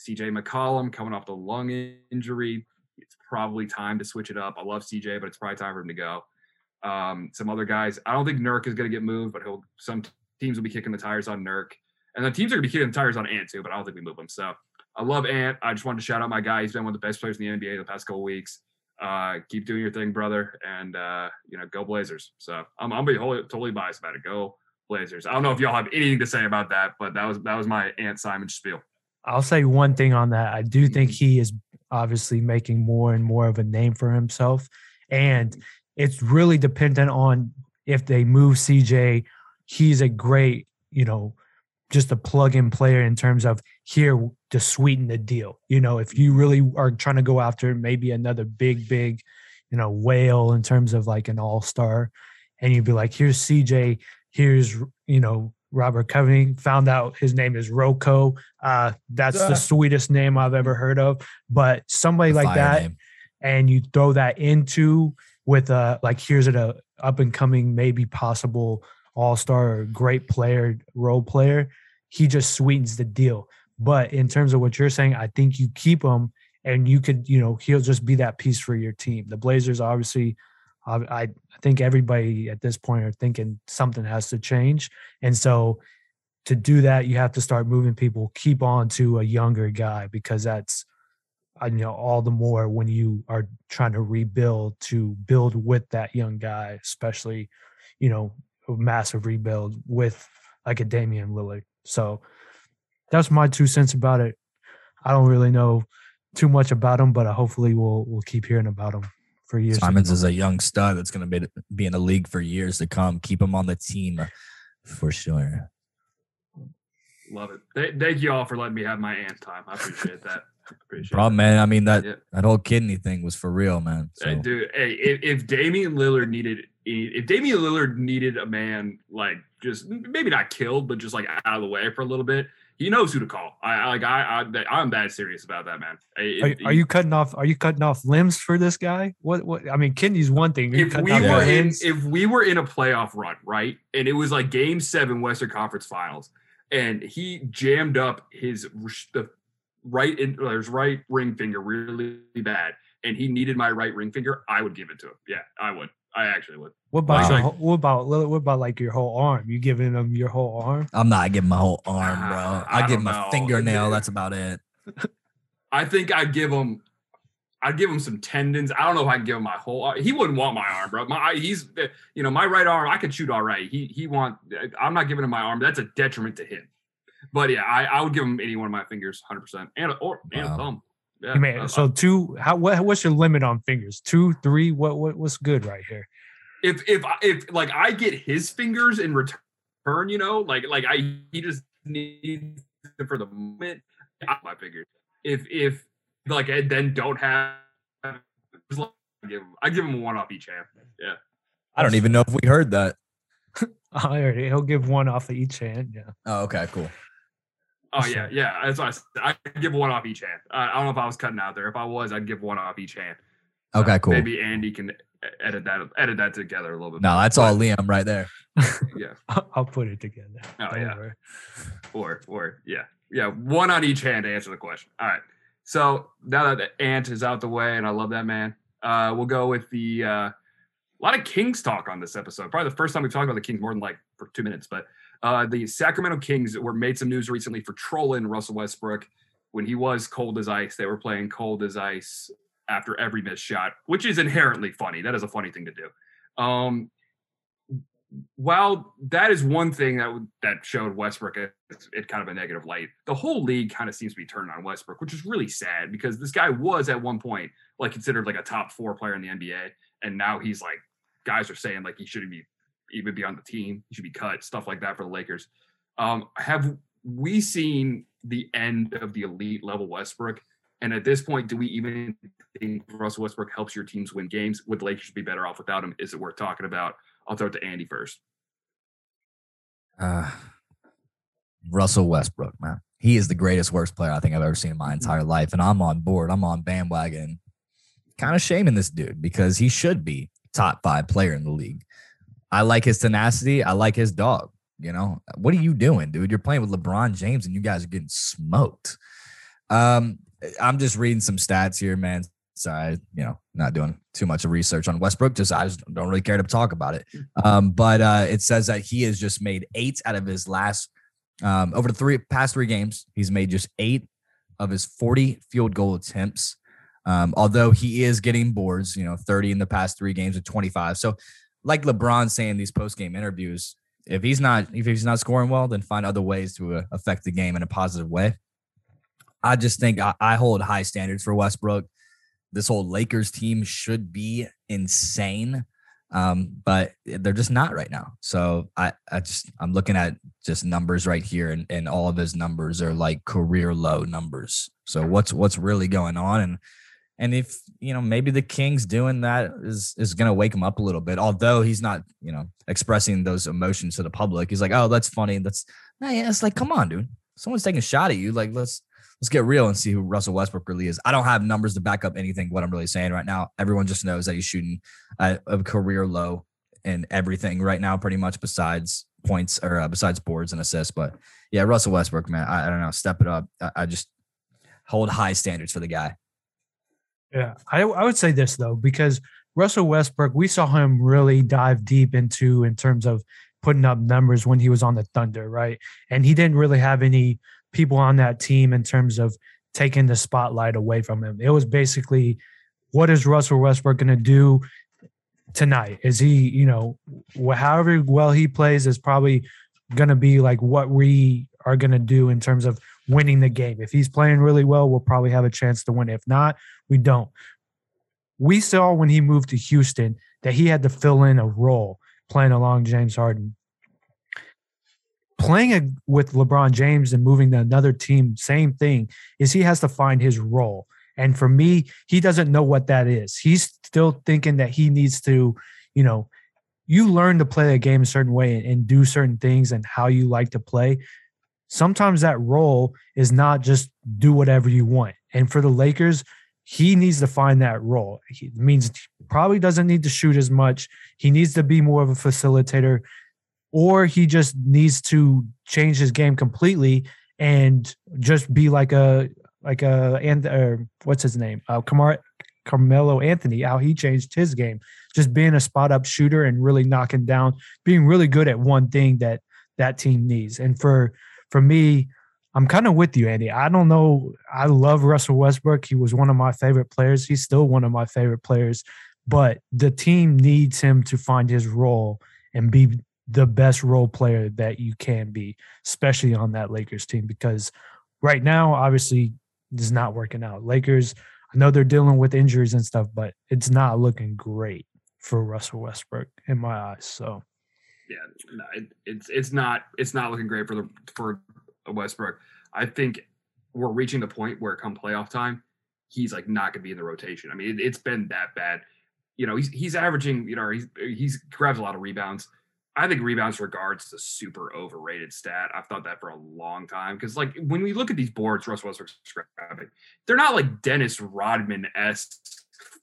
CJ McCollum coming off the lung injury. It's probably time to switch it up. I love CJ, but it's probably time for him to go. Um, some other guys. I don't think Nurk is going to get moved, but he'll. Some teams will be kicking the tires on Nurk. And the teams are gonna be kicking the tires on Ant too, but I don't think we move him. So I love Ant. I just wanted to shout out my guy. He's been one of the best players in the NBA the past couple weeks. Uh, keep doing your thing, brother, and uh, you know, go Blazers. So I'm I'm be wholly, totally biased about it. Go Blazers. I don't know if y'all have anything to say about that, but that was that was my Ant Simon spiel. I'll say one thing on that. I do think he is obviously making more and more of a name for himself. And it's really dependent on if they move CJ. He's a great, you know, just a plug in player in terms of here to sweeten the deal. You know, if you really are trying to go after maybe another big, big, you know, whale in terms of like an all star, and you'd be like, here's CJ, here's, you know, Robert Covington, found out his name is Rocco. Uh, that's the sweetest name I've ever heard of. But somebody like that, name. and you throw that into with a like here's an uh, up and coming, maybe possible all star great player, role player, he just sweetens the deal. But in terms of what you're saying, I think you keep him and you could, you know, he'll just be that piece for your team. The Blazers obviously I, think everybody at this point are thinking something has to change. And so to do that, you have to start moving people, keep on to a younger guy because that's, you know, all the more when you are trying to rebuild to build with that young guy, especially, you know, a massive rebuild with like a Damian Lillard. So that's my two cents about it. I don't really know too much about him, but hopefully we'll we'll keep hearing about him for years. Simons is a young stud that's going to be be in the league for years to come. Keep him on the team for sure. Love it. Thank you all for letting me have my ant time. I appreciate that. Appreciate Problem, man. I mean that yeah. that whole kidney thing was for real, man. So. Hey, dude, hey, if, if Damian Lillard needed if Damian Lillard needed a man like just maybe not killed, but just like out of the way for a little bit, he knows who to call. I like I, I I'm that serious about that man. It, are, are, you cutting off? Are you cutting off limbs for this guy? What what? I mean, kidney's one thing. If we were in, if we were in a playoff run, right, and it was like Game Seven Western Conference Finals, and he jammed up his the right in his right ring finger really bad, and he needed my right ring finger, I would give it to him. Yeah, I would. I actually would. What about wow. your, what about what about like your whole arm? You giving them your whole arm? I'm not giving my whole arm, bro. Uh, I, I give him a fingernail. That's about it. *laughs* I think I'd give him. I'd give him some tendons. I don't know if I can give him my whole. Arm. He wouldn't want my arm, bro. My he's you know my right arm. I could shoot all right. He he want. I'm not giving him my arm. That's a detriment to him. But yeah, I, I would give him any one of my fingers, hundred percent, and a, or and wow. a thumb. Yeah, man, so two. How what, what's your limit on fingers? Two, three. What what what's good right here? If if if like I get his fingers in return, you know, like like I he just needs for the moment. My fingers. If if like I then don't have, I give I give him one off each hand. Yeah. I don't even know if we heard that. *laughs* I heard. He'll give one off of each hand. Yeah. Oh, okay, cool. Oh yeah, yeah. That's what I said. I give one off each hand. I, I don't know if I was cutting out there. If I was, I'd give one off each hand. Okay, cool. Maybe Andy can edit that edit that together a little bit. No, that's all Liam right there. *laughs* yeah, *laughs* I'll put it together. Oh don't yeah. Worry. Or or yeah yeah one on each hand to answer the question. All right. So now that the ant is out the way, and I love that man, uh, we'll go with the uh, a lot of Kings talk on this episode. Probably the first time we've talked about the Kings more than like for two minutes, but uh, the Sacramento Kings were made some news recently for trolling Russell Westbrook when he was cold as ice. They were playing cold as ice after every missed shot, which is inherently funny. That is a funny thing to do. Um, while that is one thing that that showed Westbrook it, it kind of a negative light, the whole league kind of seems to be turned on Westbrook, which is really sad because this guy was at one point like considered like a top four player in the NBA, and now he's like guys are saying like he shouldn't be even be on the team. He should be cut, stuff like that for the Lakers. Um, have we seen the end of the elite level Westbrook? And at this point, do we even think Russell Westbrook helps your teams win games? Would the Lakers be better off without him? Is it worth talking about? I'll throw it to Andy first. Uh, Russell Westbrook, man. He is the greatest worst player I think I've ever seen in my entire life. And I'm on board. I'm on bandwagon. Kind of shaming this dude because he should be top five player in the league. I like his tenacity. I like his dog. You know, what are you doing, dude? You're playing with LeBron James and you guys are getting smoked. Um, I'm just reading some stats here, man. Sorry, you know, not doing too much of research on Westbrook. Just I just don't really care to talk about it. Um, but uh, it says that he has just made eight out of his last Um, over the three past three games, he's made just eight of his 40 field goal attempts. Um, although he is getting boards, you know, 30 in the past three games with 25. So, like LeBron saying these post game interviews, if he's not if he's not scoring well, then find other ways to uh, affect the game in a positive way. I just think I, I hold high standards for Westbrook. This whole Lakers team should be insane, um, but they're just not right now. So I, I just I'm looking at just numbers right here, and, and all of his numbers are like career low numbers. So what's what's really going on? And and if you know maybe the Kings doing that is is going to wake him up a little bit. Although he's not you know expressing those emotions to the public, he's like, oh, that's funny. That's yeah, it's like, come on, dude. Someone's taking a shot at you. Like let's let's get real and see who Russell Westbrook really is. I don't have numbers to back up anything what I'm really saying right now. Everyone just knows that he's shooting a, a career low in everything right now, pretty much besides points or uh, besides boards and assists. But yeah, Russell Westbrook, man, I, I don't know, step it up. I, I, just hold high standards for the guy. Yeah, I, I would say this though because Russell Westbrook, we saw him really dive deep into in terms of putting up numbers when he was on the Thunder, right? And he didn't really have any people on that team in terms of taking the spotlight away from him. It was basically, what is Russell Westbrook going to do tonight? Is he, you know, however well he plays is probably going to be like what we are going to do in terms of winning the game. If he's playing really well, we'll probably have a chance to win. If not, we don't. We saw when he moved to Houston that he had to fill in a role playing along James Harden playing a, with LeBron James and moving to another team, same thing, is he has to find his role. And for me, he doesn't know what that is. He's still thinking that he needs to, you know, you learn to play a game a certain way and, and do certain things and how you like to play. Sometimes that role is not just do whatever you want. And for the Lakers, he needs to find that role. He means probably doesn't need to shoot as much. He needs to be more of a facilitator or he just needs to change his game completely and just be like a like a and uh, what's his name uh, Carmelo Anthony how he changed his game just being a spot up shooter and really knocking down being really good at one thing that that team needs and for for me I'm kind of with you Andy I don't know I love Russell Westbrook he was one of my favorite players he's still one of my favorite players but the team needs him to find his role and be the best role player that you can be, especially on that Lakers team, because right now, obviously, it's not working out. Lakers, I know they're dealing with injuries and stuff, but it's not looking great for Russell Westbrook in my eyes. So, yeah, no, it, it's it's not it's not looking great for the for Westbrook. I think we're reaching the point where come playoff time, he's like not going to be in the rotation. I mean, it, has been that bad. You know, he's he's averaging. You know, he's he's grabs a lot of rebounds I think rebounds regards a super overrated stat. I've thought that for a long time because, like, when we look at these boards, Russ Westbrook's grabbing, they're not like Dennis Rodman esque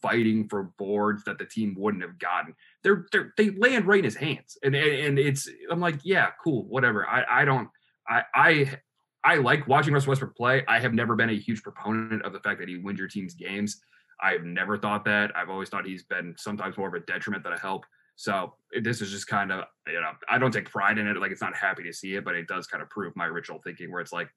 fighting for boards that the team wouldn't have gotten. They're, they're they land right in his hands, and and it's I'm like, yeah, cool, whatever. I I don't I I I like watching Russ Westbrook play. I have never been a huge proponent of the fact that he wins your team's games. I've never thought that. I've always thought he's been sometimes more of a detriment than a help. So this is just kind of, you know, I don't take pride in it. Like it's not happy to see it, but it does kind of prove my original thinking where it's like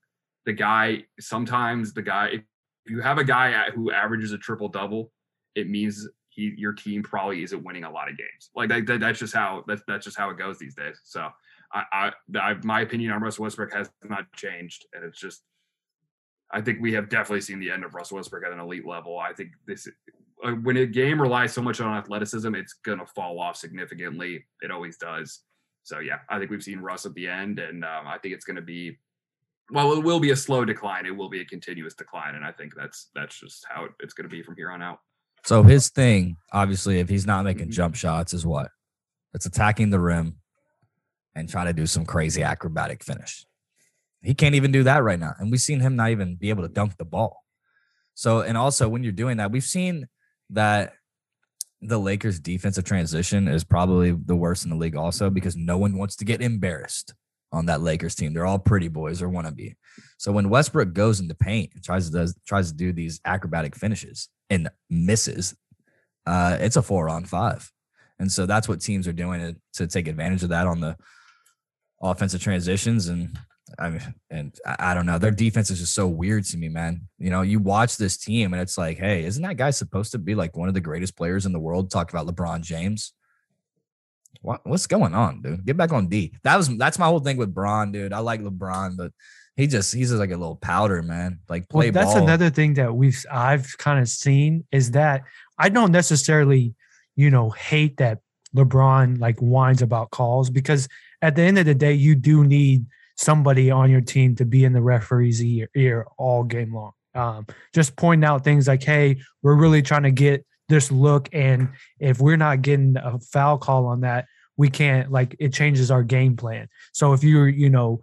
the guy, sometimes the guy, if you have a guy who averages a triple double, it means he, your team probably isn't winning a lot of games. Like that, that's just how, that's, that's just how it goes these days. So I, I, I my opinion on Russell Westbrook has not changed. And it's just, I think we have definitely seen the end of Russell Westbrook at an elite level. I think this uh, when a game relies so much on athleticism, it's gonna fall off significantly. It always does. So yeah, I think we've seen Russ at the end, and um, I think it's gonna be well, it will be a slow decline. It will be a continuous decline, and I think that's that's just how it, it's going to be from here on out. So his thing, obviously, if he's not making mm-hmm. jump shots, is what? It's attacking the rim and trying to do some crazy acrobatic finish. He can't even do that right now, and we've seen him not even be able to dunk the ball. So, and also when you're doing that, we've seen that the Lakers defensive transition is probably the worst in the league also because no one wants to get embarrassed on that Lakers team. They're all pretty boys or wanna be. So when Westbrook goes into paint and tries to does, tries to do these acrobatic finishes and misses, uh, it's a four on five. And so that's what teams are doing to, to take advantage of that on the offensive transitions. And I mean, and I, I don't know. Their defense is just so weird to me, man. You know, you watch this team and it's like, hey, isn't that guy supposed to be like one of the greatest players in the world? Talk about LeBron James. What, what's going on, dude? Get back on D. That was that's my whole thing with Bron, dude. I like LeBron, but he just he's just like a little powder, man. Like play well, that's ball. another thing that we've I've kind of seen is that I don't necessarily, you know, hate that LeBron like whines about calls because at the end of the day, you do need somebody on your team to be in the referee's ear, ear all game long. Um, just pointing out things like, hey, we're really trying to get this look, and if we're not getting a foul call on that, we can't like it changes our game plan. So if you're, you know,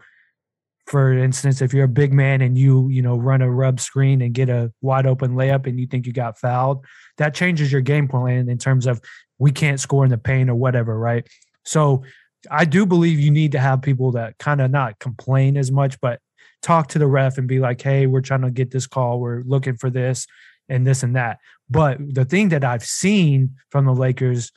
for instance, if you're a big man and you, you know, run a rub screen and get a wide open layup and you think you got fouled, that changes your game plan in terms of we can't score in the paint or whatever, right? So I do believe you need to have people that kind of not complain as much, but talk to the ref and be like, hey, we're trying to get this call. We're looking for this and this and that. But the thing that I've seen from the Lakers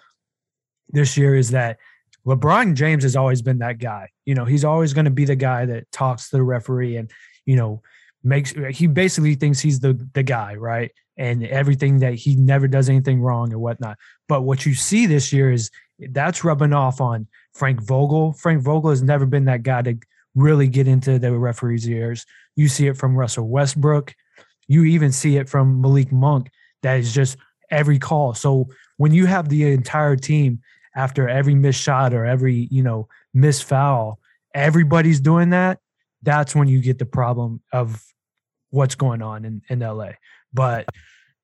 this year is that LeBron James has always been that guy. You know, he's always going to be the guy that talks to the referee and, you know, makes he basically thinks he's the the guy, right? And everything that he never does anything wrong or whatnot. But what you see this year is that's rubbing off on Frank Vogel. Frank Vogel has never been that guy to really get into the referee's ears. You see it from Russell Westbrook. You even see it from Malik Monk. That is just every call. So when you have the entire team after every missed shot or every you know missed foul, everybody's doing that. That's when you get the problem of what's going on in, in LA. But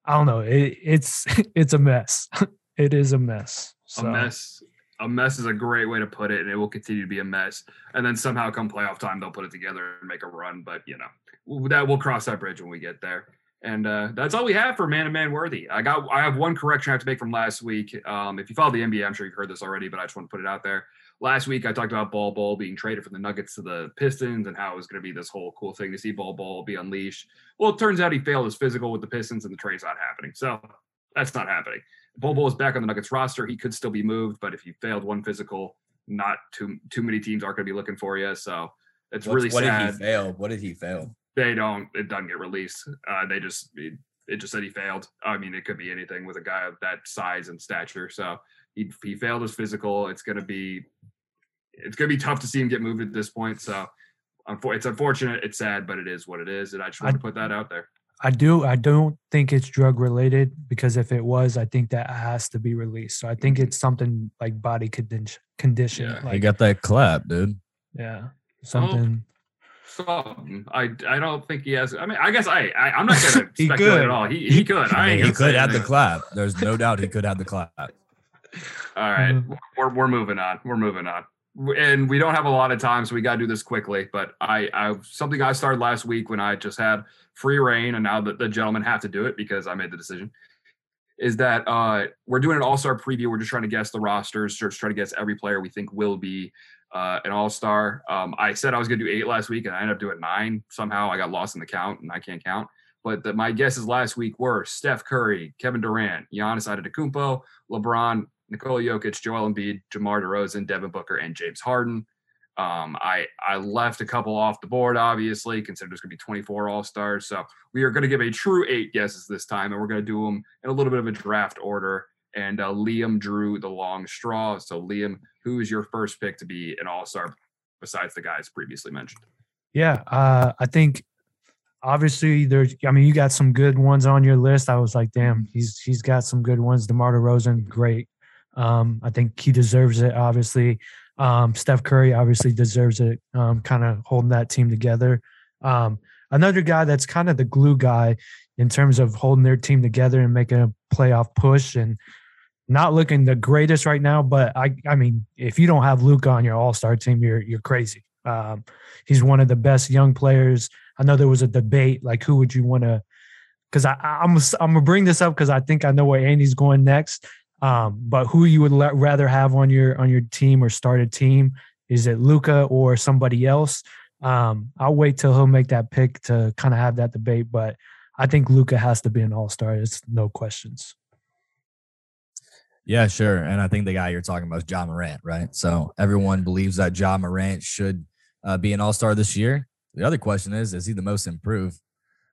I don't know. It, it's *laughs* it's a mess. *laughs* it is a mess. So. A mess. A mess is a great way to put it, and it will continue to be a mess. And then somehow, come playoff time, they'll put it together and make a run. But you know, that we'll cross that bridge when we get there. And uh, that's all we have for man to man worthy. I got I have one correction I have to make from last week. Um, if you follow the NBA, I'm sure you've heard this already, but I just want to put it out there. Last week I talked about Bol Ball being traded from the Nuggets to the Pistons and how it was going to be this whole cool thing to see Ball Bol be unleashed. Well, it turns out he failed his physical with the Pistons and the trade's not happening. So that's not happening. Bol Bol is back on the Nuggets roster. He could still be moved, but if you failed one physical, not too too many teams aren't going to be looking for you. So it's What's- really what sad did he fail? What did he fail? They don't it doesn't get released uh they just it, it just said he failed i mean it could be anything with a guy of that size and stature so he, he failed his physical it's going to be it's going to be tough to see him get moved at this point so it's unfortunate it's sad but it is what it is and i just want to put that out there I do. I don't think it's drug related because if it was, I think that has to be released. So I think Mhm. it's something like body condition. Condition. Yeah. He like, got that clap, dude. yeah, something. So i i don't think he has i mean i guess i, I i'm not *laughs* He speculate could. at all he, he could I mean, he could have the clap. There's no doubt he could have the clap. *laughs* All right, Mhm. we're we're moving on. We're moving on, and we don't have a lot of time, so we got to do this quickly. But I, I something I started last week when I just had free reign, and now that the gentlemen have to do it because I made the decision. Is that uh, we're doing an All Star preview? We're just trying to guess the rosters, just trying to guess every player we think will be uh, an All Star. Um, I said I was going to do eight last week, and I ended up doing nine. Somehow I got lost in the count, and I can't count. But the, my guesses last week were Steph Curry, Kevin Durant, Giannis Antetokounmpo, LeBron, Nikola Jokic, Joel Embiid, DeMar DeRozan, Devin Booker, and James Harden. Um, I I left a couple off the board, obviously, considering there's going to be 24 All Stars. So we are going to give a true eight guesses this time, and we're going to do them in a little bit of a draft order. And uh, Liam drew the long straw. So Liam, who is your first pick to be an All Star besides the guys previously mentioned? Yeah, uh, I think obviously there's. I mean, you got some good ones on your list. I was like, damn, he's he's got some good ones. DeMar DeRozan, great. Um, I think he deserves it. Obviously, um, Steph Curry obviously deserves it. Um, kind of holding that team together. Um, another guy that's kind of the glue guy in terms of holding their team together and making a playoff push and not looking the greatest right now. But I, I mean, if you don't have Luka on your All Star team, you're you're crazy. Um, he's one of the best young players. I know there was a debate like who would you want to? Because I, I'm I'm gonna bring this up because I think I know where Andy's going next. Um, but who you would la- rather have on your on your team or start a team? Is it Luka or somebody else? Um, I'll wait till he'll make that pick to kind of have that debate. But I think Luka has to be an All Star. It's no questions. Yeah, sure. And I think the guy you're talking about is Ja Morant, right? So everyone believes that Ja Morant should uh, be an All Star this year. The other question is, is he the most improved?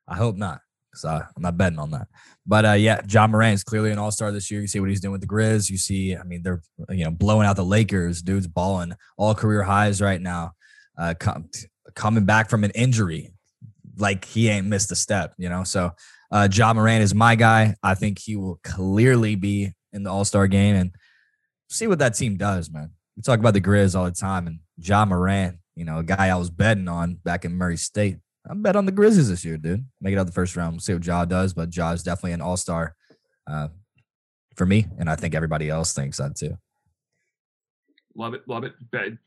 I hope not, because I'm not betting on that. But uh, yeah, Ja Morant is clearly an All Star this year. You see what he's doing with the Grizz. You see, I mean, they're you know blowing out the Lakers. Dude's balling all career highs right now. Uh, com- coming back from an injury, like he ain't missed a step. You know, so uh, Ja Morant is my guy. I think he will clearly be in the All Star game and see what that team does, man. We talk about the Grizz all the time, and Ja Morant, you know, a guy I was betting on back in Murray State. I'm bet on the Grizzlies this year, dude. Make it out the first round. We'll see what Ja does, but Ja is definitely an All Star uh, for me, and I think everybody else thinks that too. Love it, love it.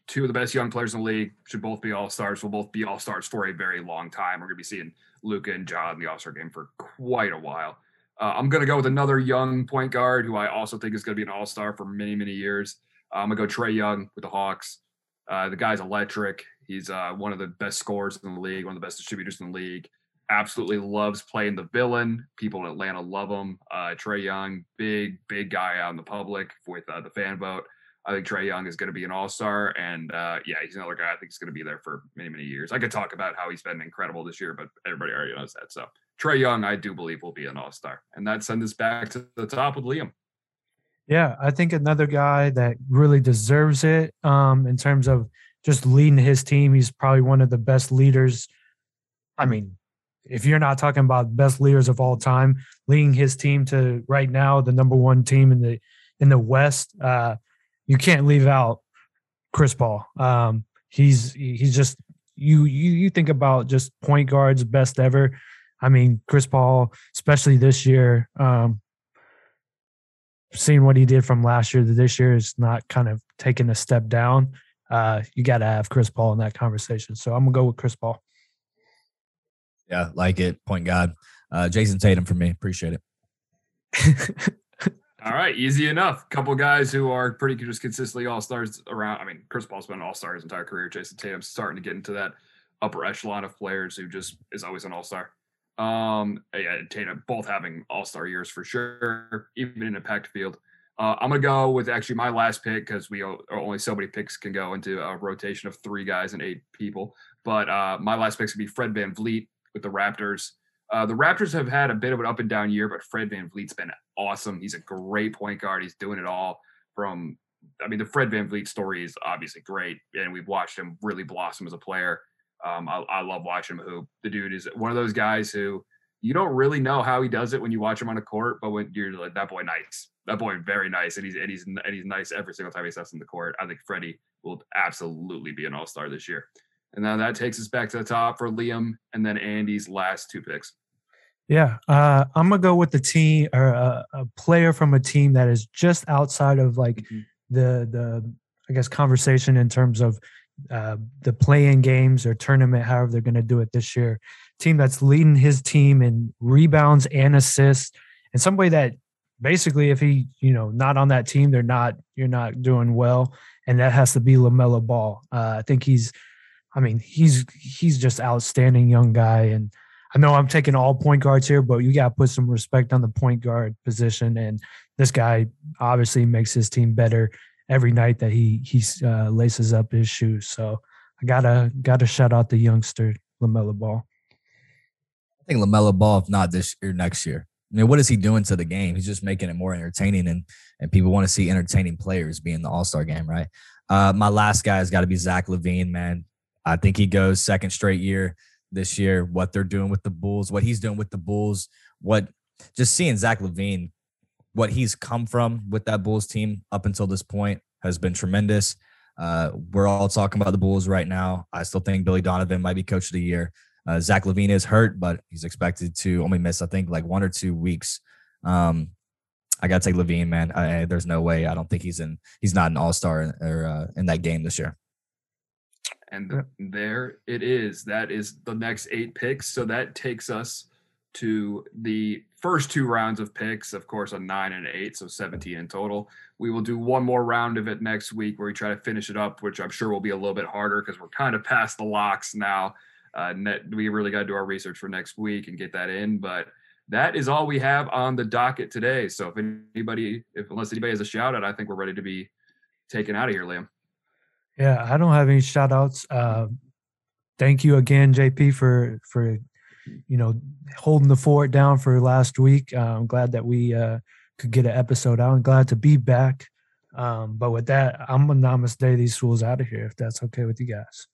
Two of the best young players in the league should both be all stars. Will both be all stars for a very long time. We're going to be seeing Luka and Ja in the All Star game for quite a while. Uh, I'm going to go with another young point guard who I also think is going to be an all star for many, many years. Uh, I'm going to go Trae Young with the Hawks. Uh, the guy's electric. He's uh, one of the best scorers in the league, one of the best distributors in the league. Absolutely loves playing the villain. People in Atlanta love him. Uh, Trae Young, big, big guy out in the public with the fan vote. I think Trae Young is going to be an all star. And uh, yeah, he's another guy I think is going to be there for many, many years. I could talk about how he's been incredible this year, but everybody already knows that. So Trae Young, I do believe, will be an all star. And that sends us back to the top with Liam. Yeah, I think another guy that really deserves it um, in terms of just leading his team. He's probably one of the best leaders. I mean, if you're not talking about best leaders of all time, leading his team to right now the number one team in the in the West, uh, you can't leave out Chris Paul. Um, he's he's just you you you think about just point guards best ever. I mean, Chris Paul, especially this year, um, seeing what he did from last year to this year is not kind of taking a step down. Uh, you got to have Chris Paul in that conversation. So I'm gonna go with Chris Paul. Yeah, like it. Point God. Uh, Jayson Tatum for me. Appreciate it. *laughs* All right, easy enough. Couple guys who are pretty just consistently all stars around. I mean, Chris Paul's been an all star his entire career. Jayson Tatum's starting to get into that upper echelon of players who just is always an all star. Um, yeah, Tatum both having all star years for sure, even in a packed field. Uh, I'm gonna go with actually my last pick because we only so many picks can go into a rotation of three guys and eight people. But uh, my last pick's gonna be Fred Van VanVleet with the Raptors. Uh, the Raptors have had a bit of an up and down year, but Fred Van VanVleet's been awesome. He's a great point guard. He's doing it all from, I mean, the Fred VanVleet story is obviously great, and we've watched him really blossom as a player. Um, I, I, love watching him hoop. The dude is one of those guys who you don't really know how he does it when you watch him on a court, but when you're like, that boy nice, that boy very nice, and he's and he's and he's nice every single time he steps in the court. I think Freddie will absolutely be an all star this year. And now that takes us back to the top for Liam and then Andy's last two picks. Yeah, uh, I'm gonna go with the team or a, a, player from a team that is just outside of like mm-hmm. the the I guess conversation in terms of uh, the play-in games or tournament, however they're gonna do it this year. Team that's leading his team in rebounds and assists, and somebody that basically, if he you know not on that team, they're not you're not doing well, and that has to be LaMelo Ball. Uh, I think he's, I mean, he's he's just outstanding young guy and I know I'm taking all point guards here, but you got to put some respect on the point guard position. And this guy obviously makes his team better every night that he he uh, laces up his shoes. So I gotta gotta shout out the youngster LaMelo Ball. I think LaMelo Ball, if not this year, next year. I mean, what is he doing to the game? He's just making it more entertaining, and and people want to see entertaining players be in the All Star game, right? Uh, my last guy has got to be Zach LaVine, man. I think he goes second straight year this year, what they're doing with the Bulls, what he's doing with the Bulls, what just seeing Zach LaVine, what he's come from with that Bulls team up until this point has been tremendous. Uh, we're all talking about the Bulls right now. I still think Billy Donovan might be coach of the year. Uh, Zach LaVine is hurt, but he's expected to only miss, I think, like one or two weeks. Um, I gotta take LaVine, man. I, there's no way. I don't think he's in. He's not an All Star or uh, in that game this year. And yep. there it is. That is the next eight picks. So that takes us to the first two rounds of picks, of course, a nine and eight, so 17 in total. We will do one more round of it next week where we try to finish it up, which I'm sure will be a little bit harder because we're kind of past the locks now. Uh, net, we really got to do our research for next week and get that in. But that is all we have on the docket today. So if anybody, if unless anybody has a shout out, I think we're ready to be taken out of here, Liam. Yeah, I don't have any shout outs. Uh, thank you again, JP, for for you know holding the fort down for last week. Uh, I'm glad that we uh, could get an episode out. I'm glad to be back. Um, but with that, I'm gonna namaste these fools out of here if that's okay with you guys.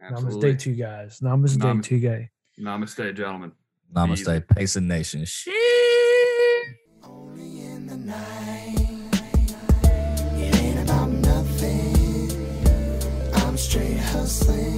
Absolutely. Namaste to you guys. Namaste Nam- to you guys. Namaste, gentlemen. Namaste, Payson Nation. Shit. Hustling. Big